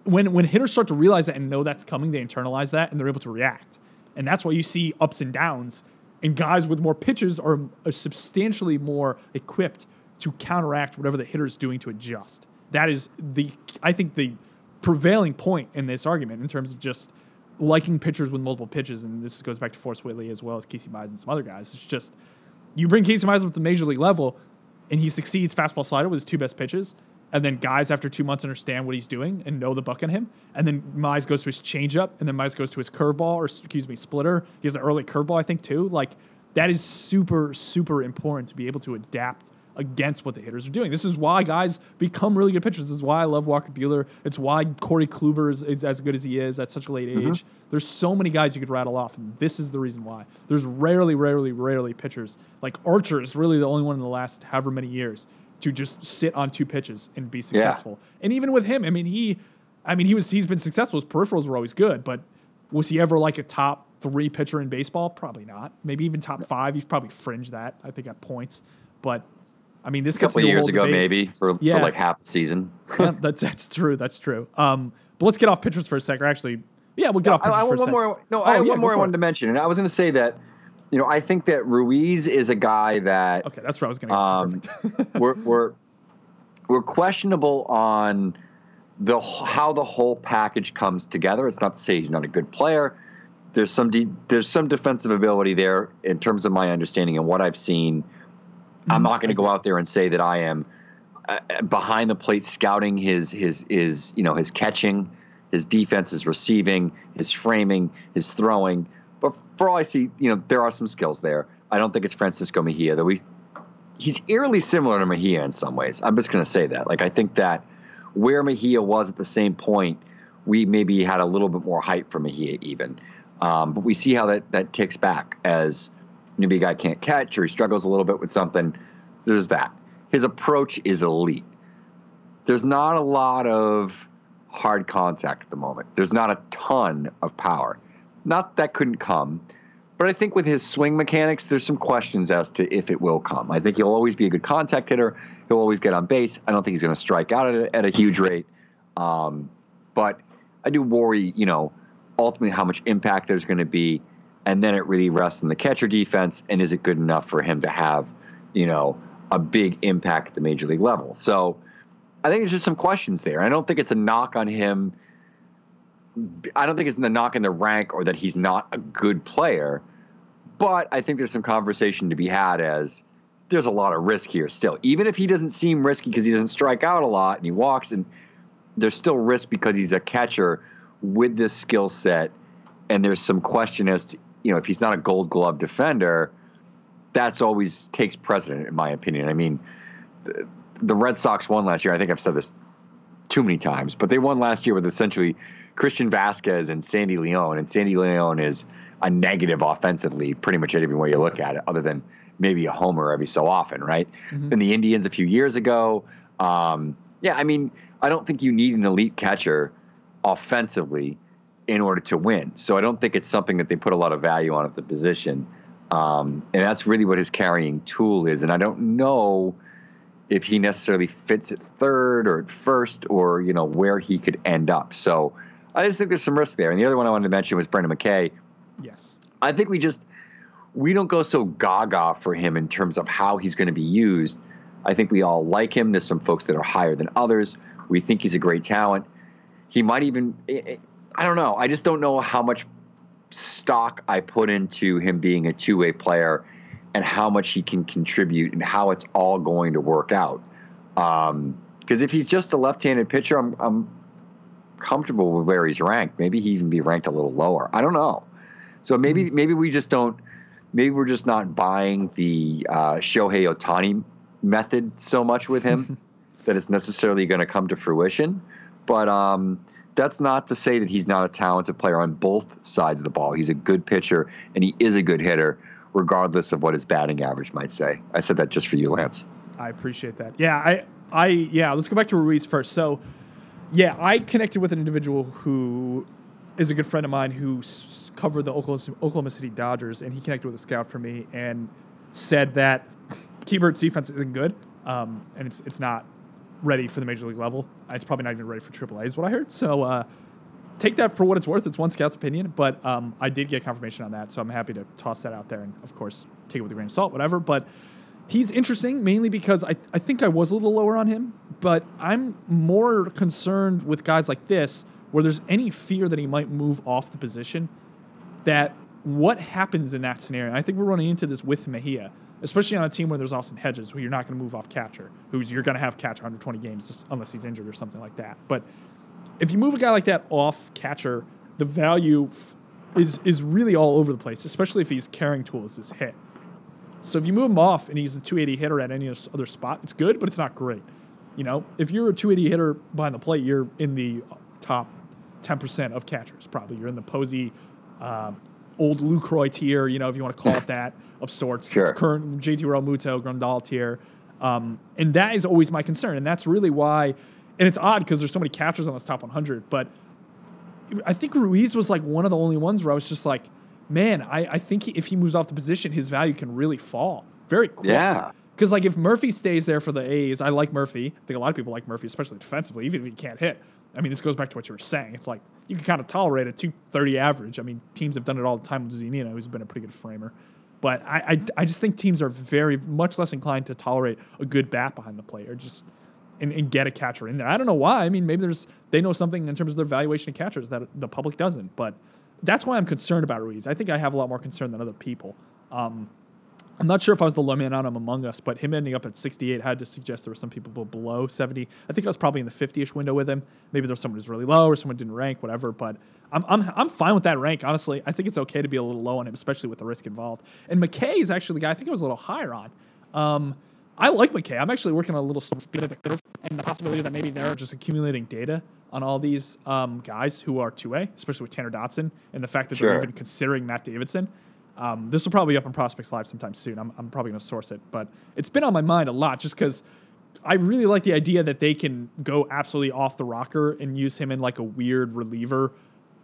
When when hitters start to realize that and know that's coming, they internalize that and they're able to react. And that's why you see ups and downs and guys with more pitches are, are substantially more equipped to counteract whatever the hitter is doing to adjust. That is the I think the prevailing point in this argument in terms of just liking pitchers with multiple pitches, and this goes back to Forrest Whitley as well as Casey Mize and some other guys. It's just you bring Casey Mize up to the major league level, and he succeeds fastball slider with his two best pitches. And then guys after two months understand what he's doing and know the buck on him. And then Mize goes to his changeup, and then Mize goes to his curveball, or excuse me, splitter. He has an early curveball, I think, too. Like that is super, super important to be able to adapt against what the hitters are doing. This is why guys become really good pitchers. This is why I love Walker Buehler. It's why Corey Kluber is, is as good as he is at such a late mm-hmm. age. There's so many guys you could rattle off, and this is the reason why. There's rarely, rarely, rarely pitchers like Archer is really the only one in the last however many years to just sit on two pitches and be successful. And even with him, I mean he, I mean he was he's been successful. His peripherals were always good, but was he ever like a top three pitcher in baseball? Probably not. Maybe even top five. He's probably fringed that. I think at points, but I mean this A couple years ago, debate. maybe for, Yeah. for like half a season. Yeah, that's that's true. That's true. Um, but let's get off pitchers for a sec. Or actually, yeah, we'll get off I, pitchers I for a want one more. No, Oh, I have yeah, one more I wanted it. to mention, and I was going to say that, you know, I think that Ruiz is a guy that Okay, that's where I was going to Um, we're we're we're questionable on the how the whole package comes together. It's not to say he's not a good player. There's some de- there's some defensive ability there in terms of my understanding and what I've seen. I'm not going to go out there and say that I am uh, uh, behind the plate scouting his his his you know his catching, his defense, his receiving, his framing, his throwing. But for all I see, you know there are some skills there. I don't think it's Francisco Mejia though. We he's eerily similar to Mejia in some ways. I'm just going to say that. Like I think that where Mejia was at the same point, we maybe had a little bit more hype for Mejia even. Um, but we see how that that ticks back as a guy can't catch or he struggles a little bit with something. There's that. His approach is elite. There's not a lot of hard contact at the moment. There's not a ton of power. Not that couldn't come, but I think with his swing mechanics, there's some questions as to if it will come. I think he'll always be a good contact hitter. He'll always get on base. I don't think he's going to strike out at a, at a huge rate. Um, but I do worry, you know, ultimately how much impact there's going to be, and then it really rests on the catcher defense. And is it good enough for him to have, you know, a big impact at the major league level? So I think there's just some questions there. I don't think it's a knock on him. I don't think it's in the knock in the rank or that he's not a good player, but I think there's some conversation to be had as there's a lot of risk here still. Even if he doesn't seem risky because he doesn't strike out a lot and he walks, and there's still risk because he's a catcher with this skill set, and there's some question as to you know if he's not a Gold Glove defender, that's always takes precedent in my opinion. I mean, the, the Red Sox won last year. I think I've said this too many times, but they won last year with essentially Christian Vazquez and Sandy Leon, and Sandy Leon is a negative offensively, pretty much every way you look at it, other than maybe a homer every so often, right? And the Indians a few years ago, um, yeah, I mean, I don't think you need an elite catcher offensively in order to win. So I don't think it's something that they put a lot of value on at the position. Um, and that's really what his carrying tool is. And I don't know if he necessarily fits at third or at first or, you know, where he could end up. So I just think there's some risk there. And the other one I wanted to mention was Brendan McKay. yes. I think we just we don't go so gaga for him in terms of how he's going to be used. I think we all like him. There's some folks that are higher than others. We think he's a great talent. He might even I- don't know. I just don't know how much stock I put into him being a two-way player and how much he can contribute and how it's all going to work out. Because if he's just a left-handed pitcher, I'm, I'm comfortable with where he's ranked. Maybe he even be ranked a little lower. I don't know. So maybe maybe we just don't. Maybe we're just not buying the uh, Shohei Ohtani method so much with him that it's necessarily going to come to fruition. But um, that's not to say that he's not a talented player on both sides of the ball. He's a good pitcher and he is a good hitter, regardless of what his batting average might say. I said that just for you, Lance. I appreciate that. Yeah, I, I, yeah. Let's go back to Ruiz first. So, yeah, I connected with an individual who is a good friend of mine who s- covered the Oklahoma, City Dodgers, and he connected with a scout for me and said that Keibert's defense isn't good, um, and it's it's not ready for the major league level. It's probably not even ready for AAA, is what I heard. So. Uh, Take that for what it's worth. It's one scout's opinion, but um, I did get confirmation on that, so I'm happy to toss that out there. And of course, take it with a grain of salt, whatever. But he's interesting mainly because I, I think I was a little lower on him, but I'm more concerned with guys like this where there's any fear that he might move off the position, that what happens in that scenario? I think we're running into this with Mejia, especially on a team where there's Austin Hedges, who you're not going to move off catcher, who you're going to have catcher 120 games just unless he's injured or something like that. But if you move a guy like that off catcher, the value f- is is really all over the place, especially if he's carrying tools is hit. So if you move him off and he's a 280 hitter at any other spot, it's good, but it's not great. You know, if you're a 280 hitter behind the plate, you're in the top 10% of catchers, probably. You're in the Posey, uh, old Lucroy tier, you know, if you want to call it that, of sorts. Sure. Current JT Realmuto, Grandal tier. Um, and that is always my concern. And that's really why, and it's odd because there's so many catchers on this top 100, but I think Ruiz was like one of the only ones where I was just like, man, I, I think he, if he moves off the position, his value can really fall very quick. Yeah. Because like if Murphy stays there for the A's, I like Murphy. I think a lot of people like Murphy, especially defensively, even if he can't hit. I mean, this goes back to what you were saying. It's like you can kind of tolerate a 230 average. I mean, teams have done it all the time with Zunino, who's been a pretty good framer. But I, I, I just think teams are very much less inclined to tolerate a good bat behind the plate or just and, and get a catcher in there. I don't know why. I mean, maybe there's they know something in terms of their valuation of catchers that the public doesn't. But that's why I'm concerned about Ruiz. I think I have a lot more concern than other people. Um, I'm not sure if I was the low man on him among us, but him ending up at 68 had to suggest there were some people below 70. I think I was probably in the 50ish window with him. Maybe there was someone who's really low or someone didn't rank, whatever. But I'm, I'm, I'm fine with that rank, honestly. I think it's okay to be a little low on him, especially with the risk involved. And McKay is actually the guy I think I was a little higher on. Um, I like McKay. I'm actually working on a little speed of the curve and the possibility that maybe they're just accumulating data on all these um, guys who are 2A, especially with Tanner Dodson, and the fact that Sure. they're even considering Matt Davidson. Um, this will probably be up on Prospects Live sometime soon. I'm, I'm probably going to source it, but it's been on my mind a lot just because I really like the idea that they can go absolutely off the rocker and use him in like a weird reliever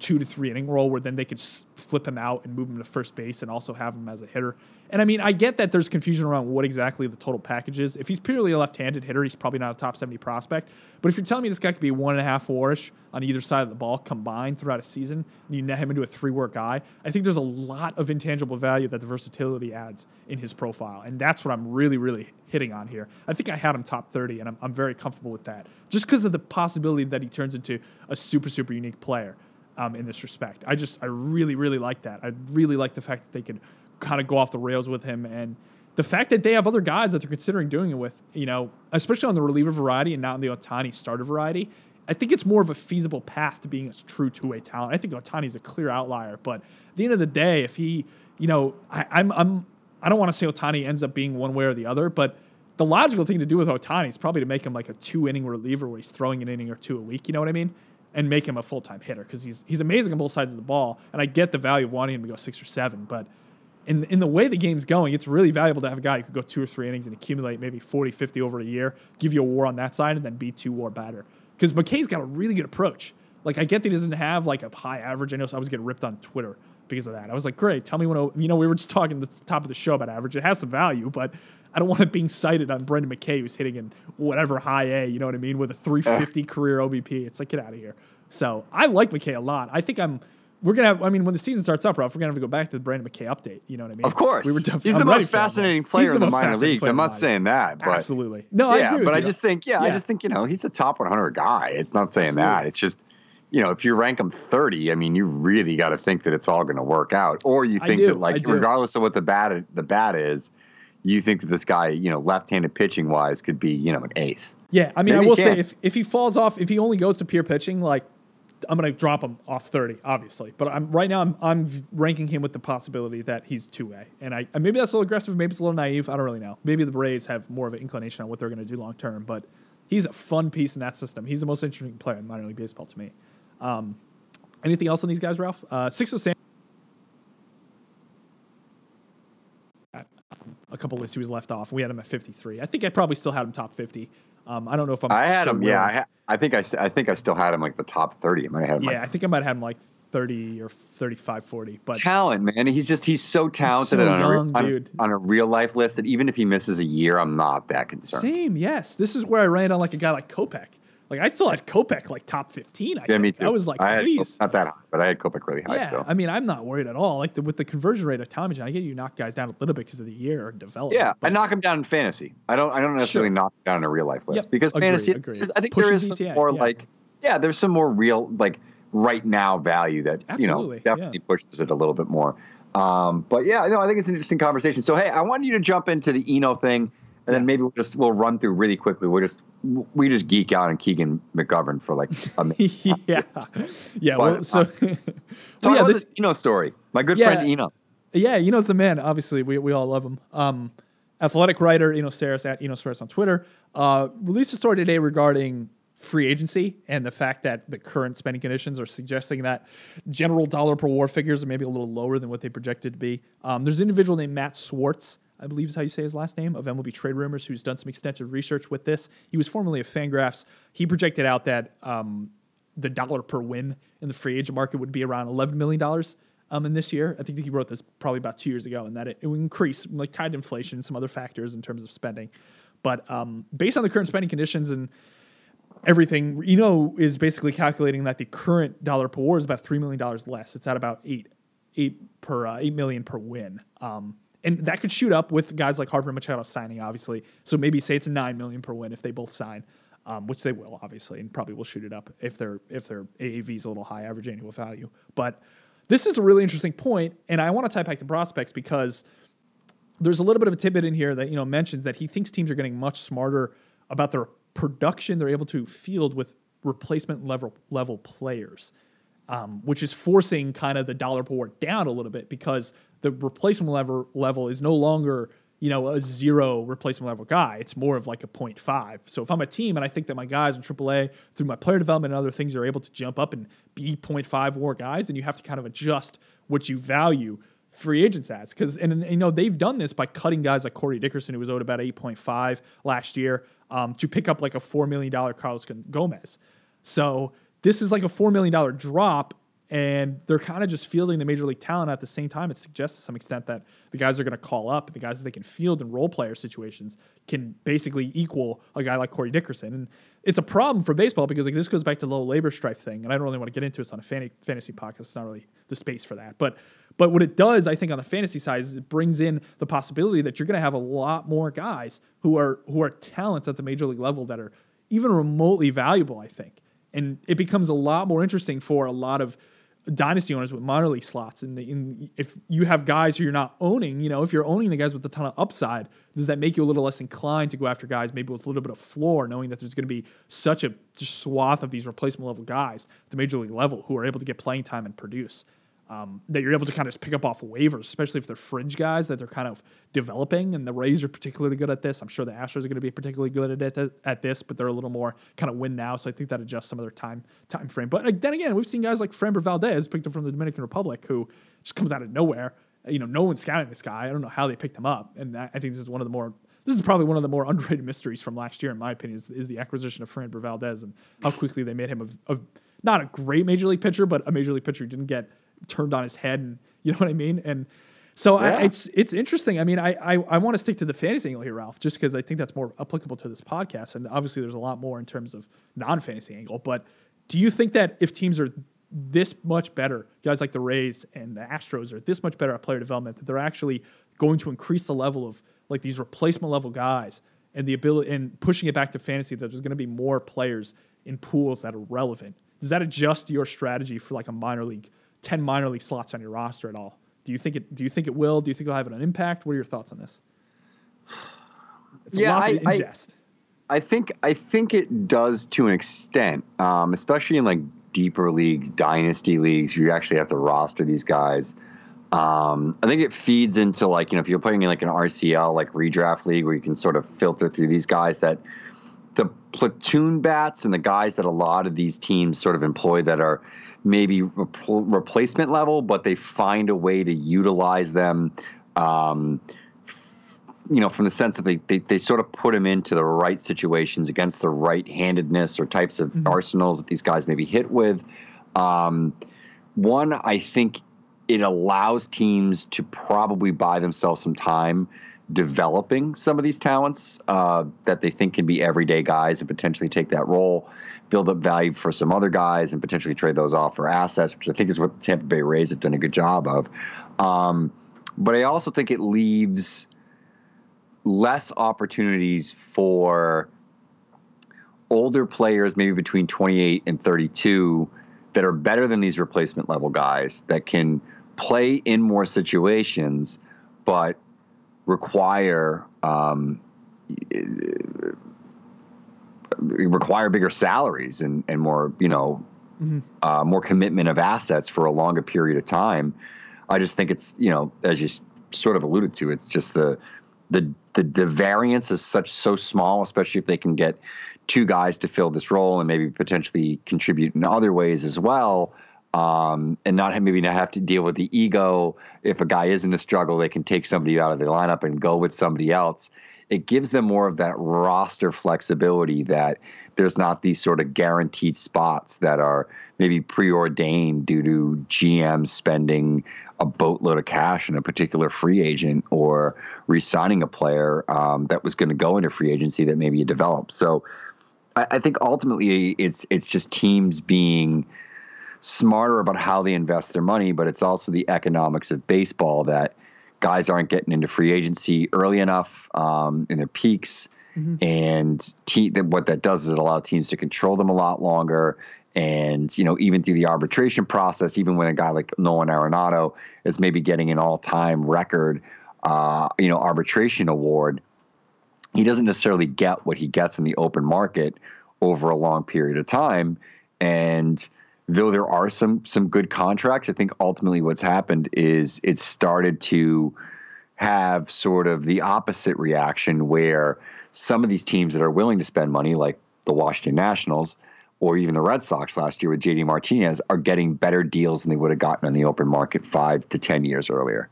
two to three inning role where then they could flip him out and move him to first base and also have him as a hitter. And I mean, I get that there's confusion around what exactly the total package is. If he's purely a left-handed hitter, he's probably not a top 70 prospect. But if you're telling me this guy could be one and a half warish on either side of the ball combined throughout a season, and you net him into a three-work guy, I think there's a lot of intangible value that the versatility adds in his profile. And that's what I'm really, really hitting on here. I think I had him top 30, and I'm, I'm very comfortable with that. Just because of the possibility that he turns into a super, super unique player um, in this respect. I just, I really, really like that. I really like the fact that they could kind of go off the rails with him and the fact that they have other guys that they're considering doing it with, you know, especially on the reliever variety and not on the Ohtani starter variety. I think it's more of a feasible path to being a true two-way talent. I think Ohtani's a clear outlier, but at the end of the day, if he, you know, I, I'm, I'm, I don't want to say Ohtani ends up being one way or the other, but the logical thing to do with Ohtani is probably to make him like a two-inning reliever where he's throwing an inning or two a week. You know what I mean? And make him a full time hitter because he's he's amazing on both sides of the ball. And I get the value of wanting him to go six or seven, but in in the way the game's going, it's really valuable to have a guy who could go two or three innings and accumulate maybe 40, 50 over a year, give you a war on that side, and then be two war batter. Because McKay's got a really good approach. Like I get that he doesn't have like a high average. I know so I was getting ripped on Twitter because of that. I was like, great, tell me when you know we were just talking at the top of the show about average. It has some value, but I don't want it being cited on Brendan McKay who's hitting in whatever high A, you know what I mean, with a 350 career OBP. It's like get out of here. So I like McKay a lot. I think I'm. We're gonna have. I mean, when the season starts up, Ralph, we're gonna have to go back to the Brandon McKay update. You know what I mean? Of course. we were. def- He's I'm the most for that, man. fascinating player in the minor leagues. I'm not saying that, but Absolutely. No, I yeah, agree but I just think, yeah, I just think, you know, he's a top 100 guy. It's not saying Absolutely. that. It's just, you know, if you rank him 30, I mean, you really got to think that it's all going to work out, or you think do, that, like, regardless of what the bat the bat is, you think that this guy, you know, left-handed pitching wise, could be, you know, an ace. Yeah, I mean, Maybe I will say if if he falls off, if he only goes to pure pitching, like I'm gonna drop him off 30, obviously. But I'm right now I'm I'm ranking him with the possibility that he's two A, and I maybe that's a little aggressive, maybe it's a little naive. I don't really know. Maybe the Braves have more of an inclination on what they're gonna do long term, but he's a fun piece in that system. He's the most interesting player in minor league baseball to me. Um, anything else on these guys, Ralph? Uh, six of Sam. A couple lists he was left off. We had him at 53. I think I probably still had him top 50. Um, I don't know if I'm. I had so him, yeah. I, ha- I think I, I think I still had him like the top 30. I might have had him Yeah, I think I might have him like 30 or 35, 40. But talent, man. He's just he's so talented so on, a, re- on, dude. on a real life list that even if he misses a year, I'm not that concerned. same, yes. This is where I ran on like a guy like Kopech. Like I still had Kopech like top 15. I Yeah, me too. I was like, I had, please. not that high, but I had Kopech really high Yeah, still. I mean, I'm not worried at all. Like the, with the conversion rate of Tommy John, I get you knock guys down a little bit because of the year and development. Yeah, I knock him down in fantasy. I don't. I don't necessarily Sure. knock down in a real life list Yep, because agreed, fantasy. there's- I think Pushes there is some VTA, more yeah. like. Yeah, there's some more real like right now value that you know Absolutely, yeah. definitely pushes it a little bit more. Um, but yeah, no, I think it's an interesting conversation. So hey, I want you to jump into the Eno thing, and then maybe we'll just we'll run through really quickly. We'll just we just geek out on Keegan McGovern for like a minute. yeah, yeah. But, Well, so, uh, well, Talk yeah, about this, Eno story. My good Yeah. friend Eno. Yeah, Eno's the man. Obviously, we, we all love him. Um, athletic writer Eno Sarris at Eno Sarris on Twitter uh, released a story today regarding free agency and the fact that the current spending conditions are suggesting that general dollar per war figures are maybe a little lower than what they projected to be. Um, there's an individual named Matt Swartz. I believe is how you say his last name of MLB Trade Rumors, who's done some extensive research with this. He was formerly of Fangraphs. He projected out that um, the dollar per win in the free agent market would be around $11 million um, in this year. I think he wrote this probably about two years ago, and that it, it would increase, like tied to inflation and some other factors in terms of spending. But um, based on the current spending conditions and everything, Eno is basically calculating that the current dollar per war is about $3 million less. It's at about eight, eight per, uh, eight million per win. Um, and that could shoot up with guys like Harper and Machado signing, obviously. So maybe say it's nine million per win if they both sign, um, which they will, obviously, and probably will shoot it up if their if their AAV is a little high, average annual value. But this is a really interesting point, and I want to tie back to prospects because there's a little bit of a tidbit in here that you know mentions that he thinks teams are getting much smarter about their production they're able to field with replacement level level players, um, which is forcing kind of the dollar per down a little bit because the replacement level level is no longer you know a zero replacement level guy. It's more of like a 0.5. So if I'm a team and I think that my guys in AAA through my player development and other things are able to jump up and be 0.5 war guys, then you have to kind of adjust what you value free agents as because and, and, you know they've done this by cutting guys like Corey Dickerson who was owed about 8.5 last year um, to pick up like a four million dollar Carlos Gomez. So this is like a four million dollar drop, and they're kind of just fielding the major league talent at the same time. It suggests to some extent that the guys are going to call up, the guys that they can field in role player situations can basically equal a guy like Corey Dickerson. And it's a problem for baseball because like this goes back to the low labor strife thing, and I don't really want to get into this on a fantasy podcast. It's not really the space for that, but but what it does, I think, on the fantasy side is it brings in the possibility that you're going to have a lot more guys who are who are talents at the major league level that are even remotely valuable. I think, and it becomes a lot more interesting for a lot of dynasty owners with minor league slots. And if you have guys who you're not owning, you know, if you're owning the guys with a ton of upside, does that make you a little less inclined to go after guys maybe with a little bit of floor, knowing that there's going to be such a swath of these replacement level guys at the major league level who are able to get playing time and produce? Um, that you're able to kind of pick up off waivers, especially if they're fringe guys that they're kind of developing. And the Rays are particularly good at this. I'm sure the Astros are going to be particularly good at it, at this, but they're a little more kind of win now. So I think that adjusts some of their time time frame. But then again, we've seen guys like Framber Valdez picked up from the Dominican Republic, who just comes out of nowhere. You know, no one's scouting this guy. I don't know how they picked him up, and I think this is one of the more this is probably one of the more underrated mysteries from last year, in my opinion, is, is the acquisition of Framber Valdez and how quickly they made him a not a great major league pitcher, but a major league pitcher who didn't get turned on his head, and you know what I mean. And so I, it's it's interesting. I mean, I I, I want to stick to the fantasy angle here, Ralph, just because I think that's more applicable to this podcast. And obviously, there's a lot more in terms of non-fantasy angle. But do you think that if teams are this much better, guys like the Rays and the Astros are this much better at player development, that they're actually going to increase the level of like these replacement level guys and the ability and pushing it back to fantasy that there's going to be more players in pools that are relevant. Does that adjust your strategy for like a minor league, ten minor league slots on your roster at all? Do you think it? Do you think it will? Do you think it'll have an impact? What are your thoughts on this? It's Yeah, a lot I- to I- ingest. I think I think it does to an extent, um, especially in like deeper leagues, dynasty leagues, where you actually have to roster these guys. Um, I think it feeds into like you know if you're playing in like an RCL like redraft league where you can sort of filter through these guys that the platoon bats and the guys that a lot of these teams sort of employ that are maybe repl- replacement level, but they find a way to utilize them. Um, you know, from the sense that they, they, they sort of put him into the right situations against the right handedness or types of arsenals that these guys maybe hit with. Um, one, I think it allows teams to probably buy themselves some time developing some of these talents uh, that they think can be everyday guys and potentially take that role, build up value for some other guys, and potentially trade those off for assets, which I think is what the Tampa Bay Rays have done a good job of. Um, but I also think it leaves less opportunities for older players, maybe between 28 and 32, that are better than these replacement level guys that can play in more situations, but require um, require bigger salaries and, and more, you know, uh, more commitment of assets for a longer period of time. I just think it's, you know, as you sort of alluded to, it's just the the the, the variance is such so small, especially if they can get two guys to fill this role and maybe potentially contribute in other ways as well. Um, and not maybe not have to deal with the ego. If a guy is in a struggle, they can take somebody out of the lineup and go with somebody else. It gives them more of that roster flexibility that there's not these sort of guaranteed spots that are maybe preordained due to GM spending a boatload of cash in a particular free agent or re-signing a player um, that was going to go into free agency that maybe you developed. So I, I think ultimately it's it's just teams being smarter about how they invest their money, but it's also the economics of baseball that guys aren't getting into free agency early enough um, in their peaks. And te- that what that does is it allows teams to control them a lot longer. And, you know, even through the arbitration process, even when a guy like Nolan Arenado is maybe getting an all time record, uh, you know, arbitration award, he doesn't necessarily get what he gets in the open market over a long period of time. And though there are some some good contracts, I think ultimately what's happened is it started to have sort of the opposite reaction where some of these teams that are willing to spend money, like the Washington Nationals or even the Red Sox last year with JD Martinez, are getting better deals than they would have gotten on the open market five to ten years earlier.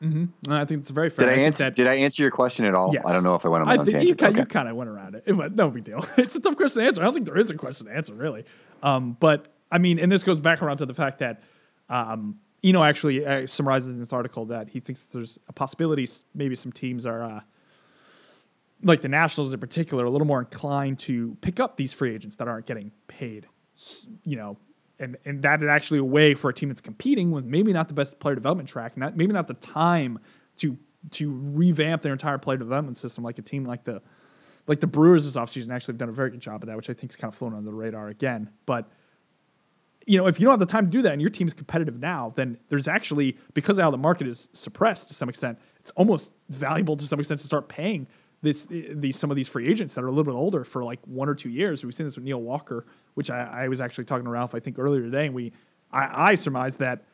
I think it's very fair. Did I, think answer? that- did I answer your question at all? Yes. I don't know if I went on my I think you kind, you kind of went around it. It was- no big deal. It's a tough question to answer. I don't think there is a question to answer really. Um, but I mean, and this goes back around to the fact that um, Eno actually uh, summarizes in this article that he thinks there's a possibility maybe some teams are uh, like the Nationals in particular a little more inclined to pick up these free agents that aren't getting paid. You know. And, and that is actually a way for a team that's competing with maybe not the best player development track, not maybe not the time to to revamp their entire player development system like a team like the like the Brewers this offseason actually have done a very good job of that, which I think is kind of flown under the radar again. But you know, if you don't have the time to do that and your team's competitive now, then there's actually because of how the market is suppressed to some extent, it's almost valuable to some extent to start paying this eh, these some of these free agents that are a little bit older for like one or two years. We've seen this with Neil Walker, which I, I was actually talking to Ralph I think earlier today, and we I, I that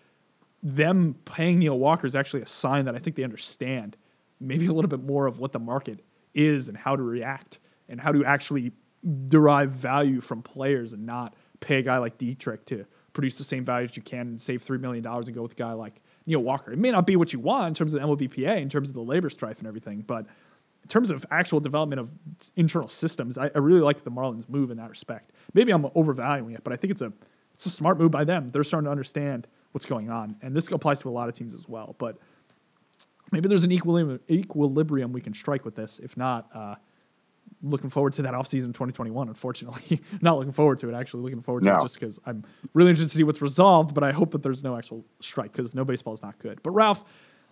them paying Neil Walker is actually a sign that I think they understand maybe a little bit more of what the market is and how to react and how to actually derive value from players and not pay a guy like Dietrich to produce the same value as you can and save $3 million and go with a guy like Neil Walker. It may not be what you want in terms of the MLBPA, in terms of the labor strife and everything, but in terms of actual development of internal systems, I, I really like the Marlins move in that respect. Maybe I'm overvaluing it, but I think it's a it's a smart move by them. They're starting to understand what's going on, and this applies to a lot of teams as well. But maybe there's an equilibrium, equilibrium we can strike with this. If not, uh, looking forward to that offseason 2021. Unfortunately, not looking forward to it. Actually, looking forward to No. it just because I'm really interested to see what's resolved. But I hope that there's no actual strike because no baseball is not good. But Ralph,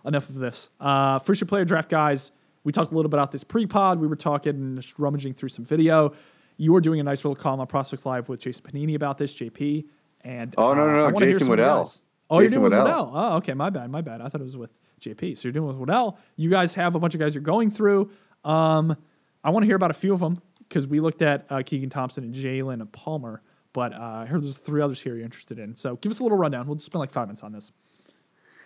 enough of this. Uh, first year player draft guys. We talked a little bit about this pre-pod. We were talking and just rummaging through some video. You were doing a nice little column on Prospects Live with Jason Pennini about this, JP. And Oh, no, uh, no, no, hear Jason Woodell. guys. Oh, you're Jason doing with Woodell. Woodell. Oh, okay. My bad. My bad. I thought it was with JP. So you're doing with Woodell. You guys have a bunch of guys you're going through. Um, I want to hear about a few of them because we looked at uh, Keegan Thompson and Jalen and Palmer, but uh, I heard there's three others here you're interested in. So give us a little rundown. We'll just spend like five minutes on this.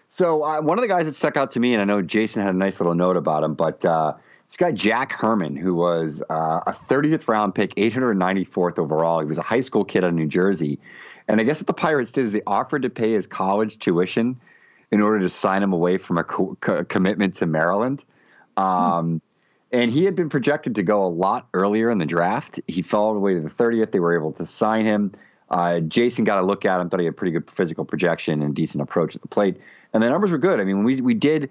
So uh, one of the guys that stuck out to me, and I know Jason had a nice little note about him, but uh, this guy Jack Herman, who was uh, a 30th round pick, 894th overall. He was a high school kid out of New Jersey, and I guess what the Pirates did is they offered to pay his college tuition in order to sign him away from a co- co- commitment to Maryland. Um, And he had been projected to go a lot earlier in the draft. He fell all the way to the 30th. They were able to sign him. Uh, Jason got a look at him, thought he had pretty good physical projection and decent approach at the plate. And the numbers were good. I mean, we, we did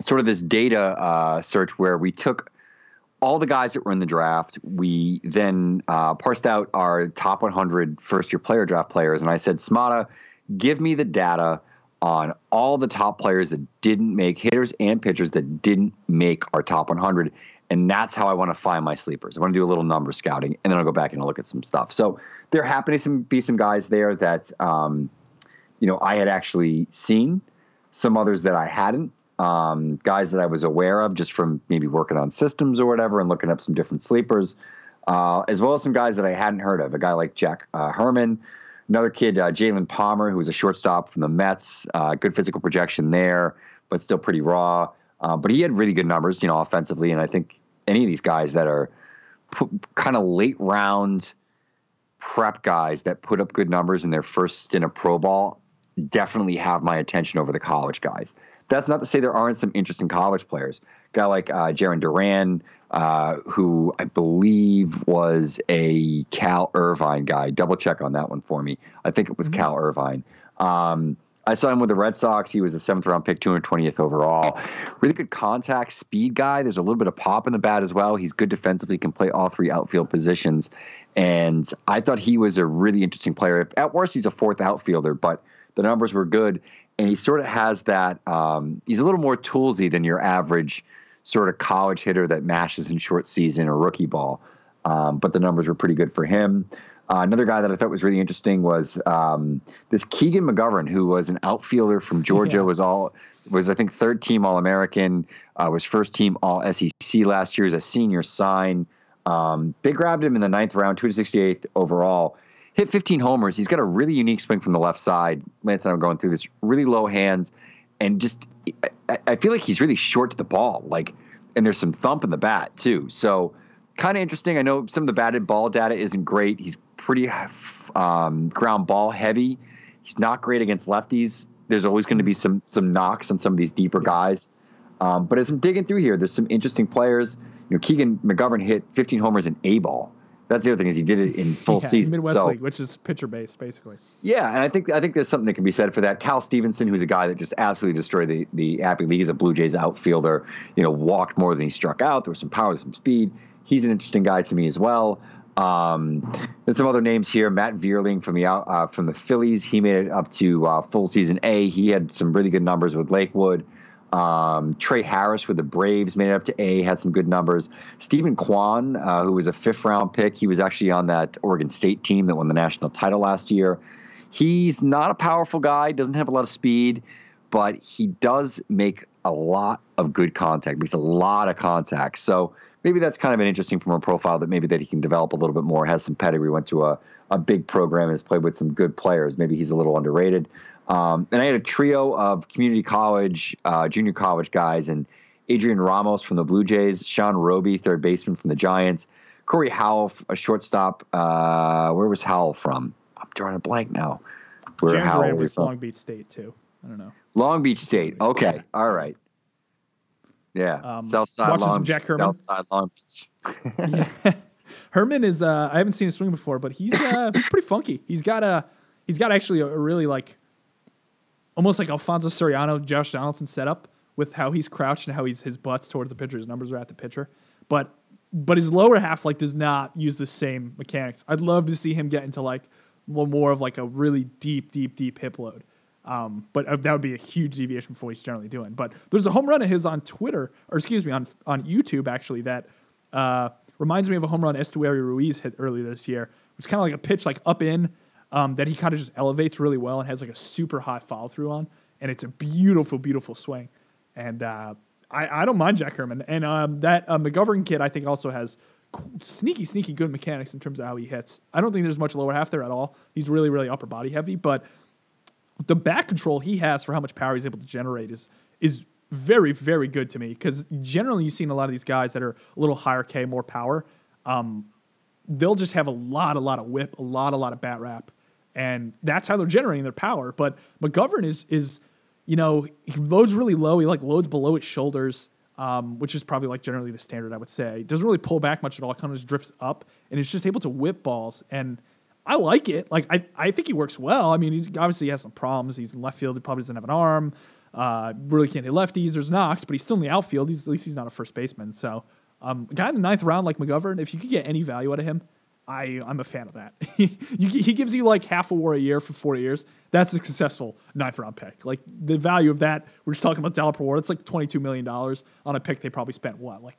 sort of this data uh, search where we took all the guys that were in the draft. We then uh, parsed out our top 100 first year player draft players. And I said, Smada, give me the data on all the top players that didn't make hitters and pitchers that didn't make our top 100. And that's how I want to find my sleepers. I want to do a little number scouting, and then I'll go back and look at some stuff. So there happen to be some guys there that, um, you know, I had actually seen, some others that I hadn't, um, guys that I was aware of just from maybe working on systems or whatever and looking up some different sleepers, uh, as well as some guys that I hadn't heard of. A guy like Jack uh, Herman, another kid, uh, Jalen Palmer, who was a shortstop from the Mets, uh, good physical projection there, but still pretty raw. Uh, but he had really good numbers, you know, offensively. And I think any of these guys that are kind of late round prep guys that put up good numbers in their first stint of pro ball definitely have my attention over the college guys. That's not to say there aren't some interesting college players. A guy like uh, Jarren Duran, uh, who I believe was a Cal Irvine guy. Double check on that one for me. I think it was mm-hmm. Cal Irvine. Um, I saw him with the Red Sox. He was a seventh round pick, 220th overall. Really good contact speed guy. There's a little bit of pop in the bat as well. He's good defensively, He can play all three outfield positions. And I thought he was a really interesting player. At worst, he's a fourth outfielder, but the numbers were good. And he sort of has that, um, he's a little more toolsy than your average sort of college hitter that mashes in short season or rookie ball. Um, but the numbers were pretty good for him. Uh, another guy that I thought was really interesting was um, this Keegan McGovern, who was an outfielder from Georgia. Yeah. Was all was I think third team All American. Uh, was first team All SEC last year as a senior sign. Um, they grabbed him in the ninth round, two to sixty eighth overall. Hit 15 homers. He's got a really unique swing from the left side. Lance and I'm going through this really low hands, and just I, I feel like he's really short to the ball. Like, and there's some thump in the bat too. So kind of interesting. I know some of the batted ball data isn't great. He's pretty um, ground ball heavy. He's not great against lefties. There's always going to be some some knocks on some of these deeper guys. Um, but as I'm digging through here, there's some interesting players. You know, Keegan McGovern hit 15 homers in A ball. That's the other thing is he did it in full yeah, season. Midwest so, League, which is pitcher based, basically. Yeah, and I think I think there's something that can be said for that. Cal Stevenson, who's a guy that just absolutely destroyed the the Appy League, is a Blue Jays outfielder. You know, walked more than he struck out. There was some power, some speed. He's an interesting guy to me as well. Um, and some other names here: Matt Vierling from the uh, from the Phillies. He made it up to uh, full season A. He had some really good numbers with Lakewood. Um, Trey Harris with the Braves made it up to A. Had some good numbers. Steven Kwan, uh, who was a fifth round pick, he was actually on that Oregon State team that won the national title last year. He's not a powerful guy. Doesn't have a lot of speed, but he does make a lot of good contact. Makes a lot of contact. So maybe that's kind of an interesting from a profile that maybe that he can develop a little bit more. Has some pedigree. Went to a, a big program and has played with some good players. Maybe he's a little underrated. Um, and I had a trio of community college, uh, junior college guys, and Adrian Ramos from the Blue Jays, Sean Roby, third baseman from the Giants, Corey Howell, a shortstop. Uh, where was Howell from? I'm drawing a blank now. Where Howell was from. Long Beach State too. I don't know. Long Beach State. Okay. All right. Yeah, um, South Side watching Long, some Jack Herman. South Side Long Beach. yeah. Herman is. Uh, I haven't seen him swing before, but he's uh, he's pretty funky. He's got a he's got actually a, a really like almost like Alfonso Soriano, Josh Donaldson setup with how he's crouched and how he's his butts towards the pitcher. His numbers are at the pitcher, but but his lower half like does not use the same mechanics. I'd love to see him get into like more of like a really deep, deep, deep hip load. Um, but uh, that would be a huge deviation from what he's generally doing. But there's a home run of his on Twitter, or excuse me, on on YouTube actually that uh, reminds me of a home run Esteury Ruiz hit earlier this year. It's kind of like a pitch like up in um, that he kind of just elevates really well and has like a super high follow through on, and it's a beautiful, beautiful swing. And uh, I, I don't mind Jack Herman, and um, that uh, McGovern kid I think also has sneaky, sneaky good mechanics in terms of how he hits. I don't think there's much lower half there at all. He's really, really upper body heavy, but the back control he has for how much power he's able to generate is is very very good to me because generally you've seen a lot of these guys that are a little higher K, more power. Um, they'll just have a lot, a lot of whip, a lot, a lot of bat wrap, and that's how they're generating their power. But McGovern is is you know he loads really low. He like loads below his shoulders. Um, which is probably like generally the standard, I would say. Doesn't really pull back much at all. Kind of just drifts up, and it's just able to whip balls. And I like it. Like I, I think he works well. I mean, he's obviously he has some problems. He's in left field. He probably doesn't have an arm. Uh, really can't hit lefties. There's knocks, but he's still in the outfield. He's at least he's not a first baseman. So, um, a guy in the ninth round like McGovern, if you could get any value out of him, I I'm a fan of that. he, he gives you like half a war a year for four years. That's a successful ninth round pick. Like the value of that, we're just talking about dollar per war. It's like twenty two million dollars on a pick they probably spent what like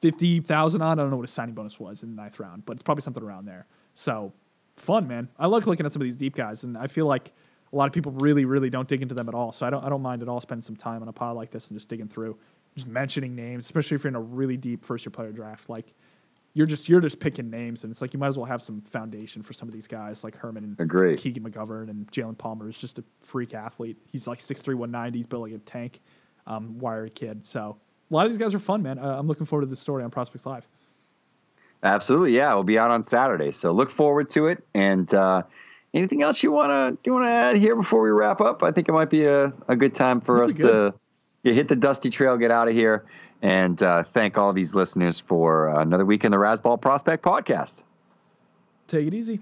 fifty thousand on. I don't know what his signing bonus was in the ninth round, but it's probably something around there. So fun, man. I like looking at some of these deep guys, and I feel like a lot of people really, really don't dig into them at all. So I don't, I don't mind at all spending some time on a pile like this and just digging through, just mentioning names, especially if you're in a really deep first year player draft. Like you're just you're just picking names, and it's like you might as well have some foundation for some of these guys, like Herman and Agree. Keegan McGovern and Jalen Palmer is just a freak athlete. He's like 6'3", 190. He's built like a tank, um, wiry kid. So a lot of these guys are fun, man. Uh, I'm looking forward to this story on Prospects Live. Absolutely, yeah. We'll be out on Saturday, so look forward to it. And uh, anything else you wanna you wanna add here before we wrap up? I think it might be a, a good time for us That'd be good. to yeah, hit the dusty trail, get out of here, and uh, thank all these listeners for uh, another week in the Razzball Prospect Podcast. Take it easy.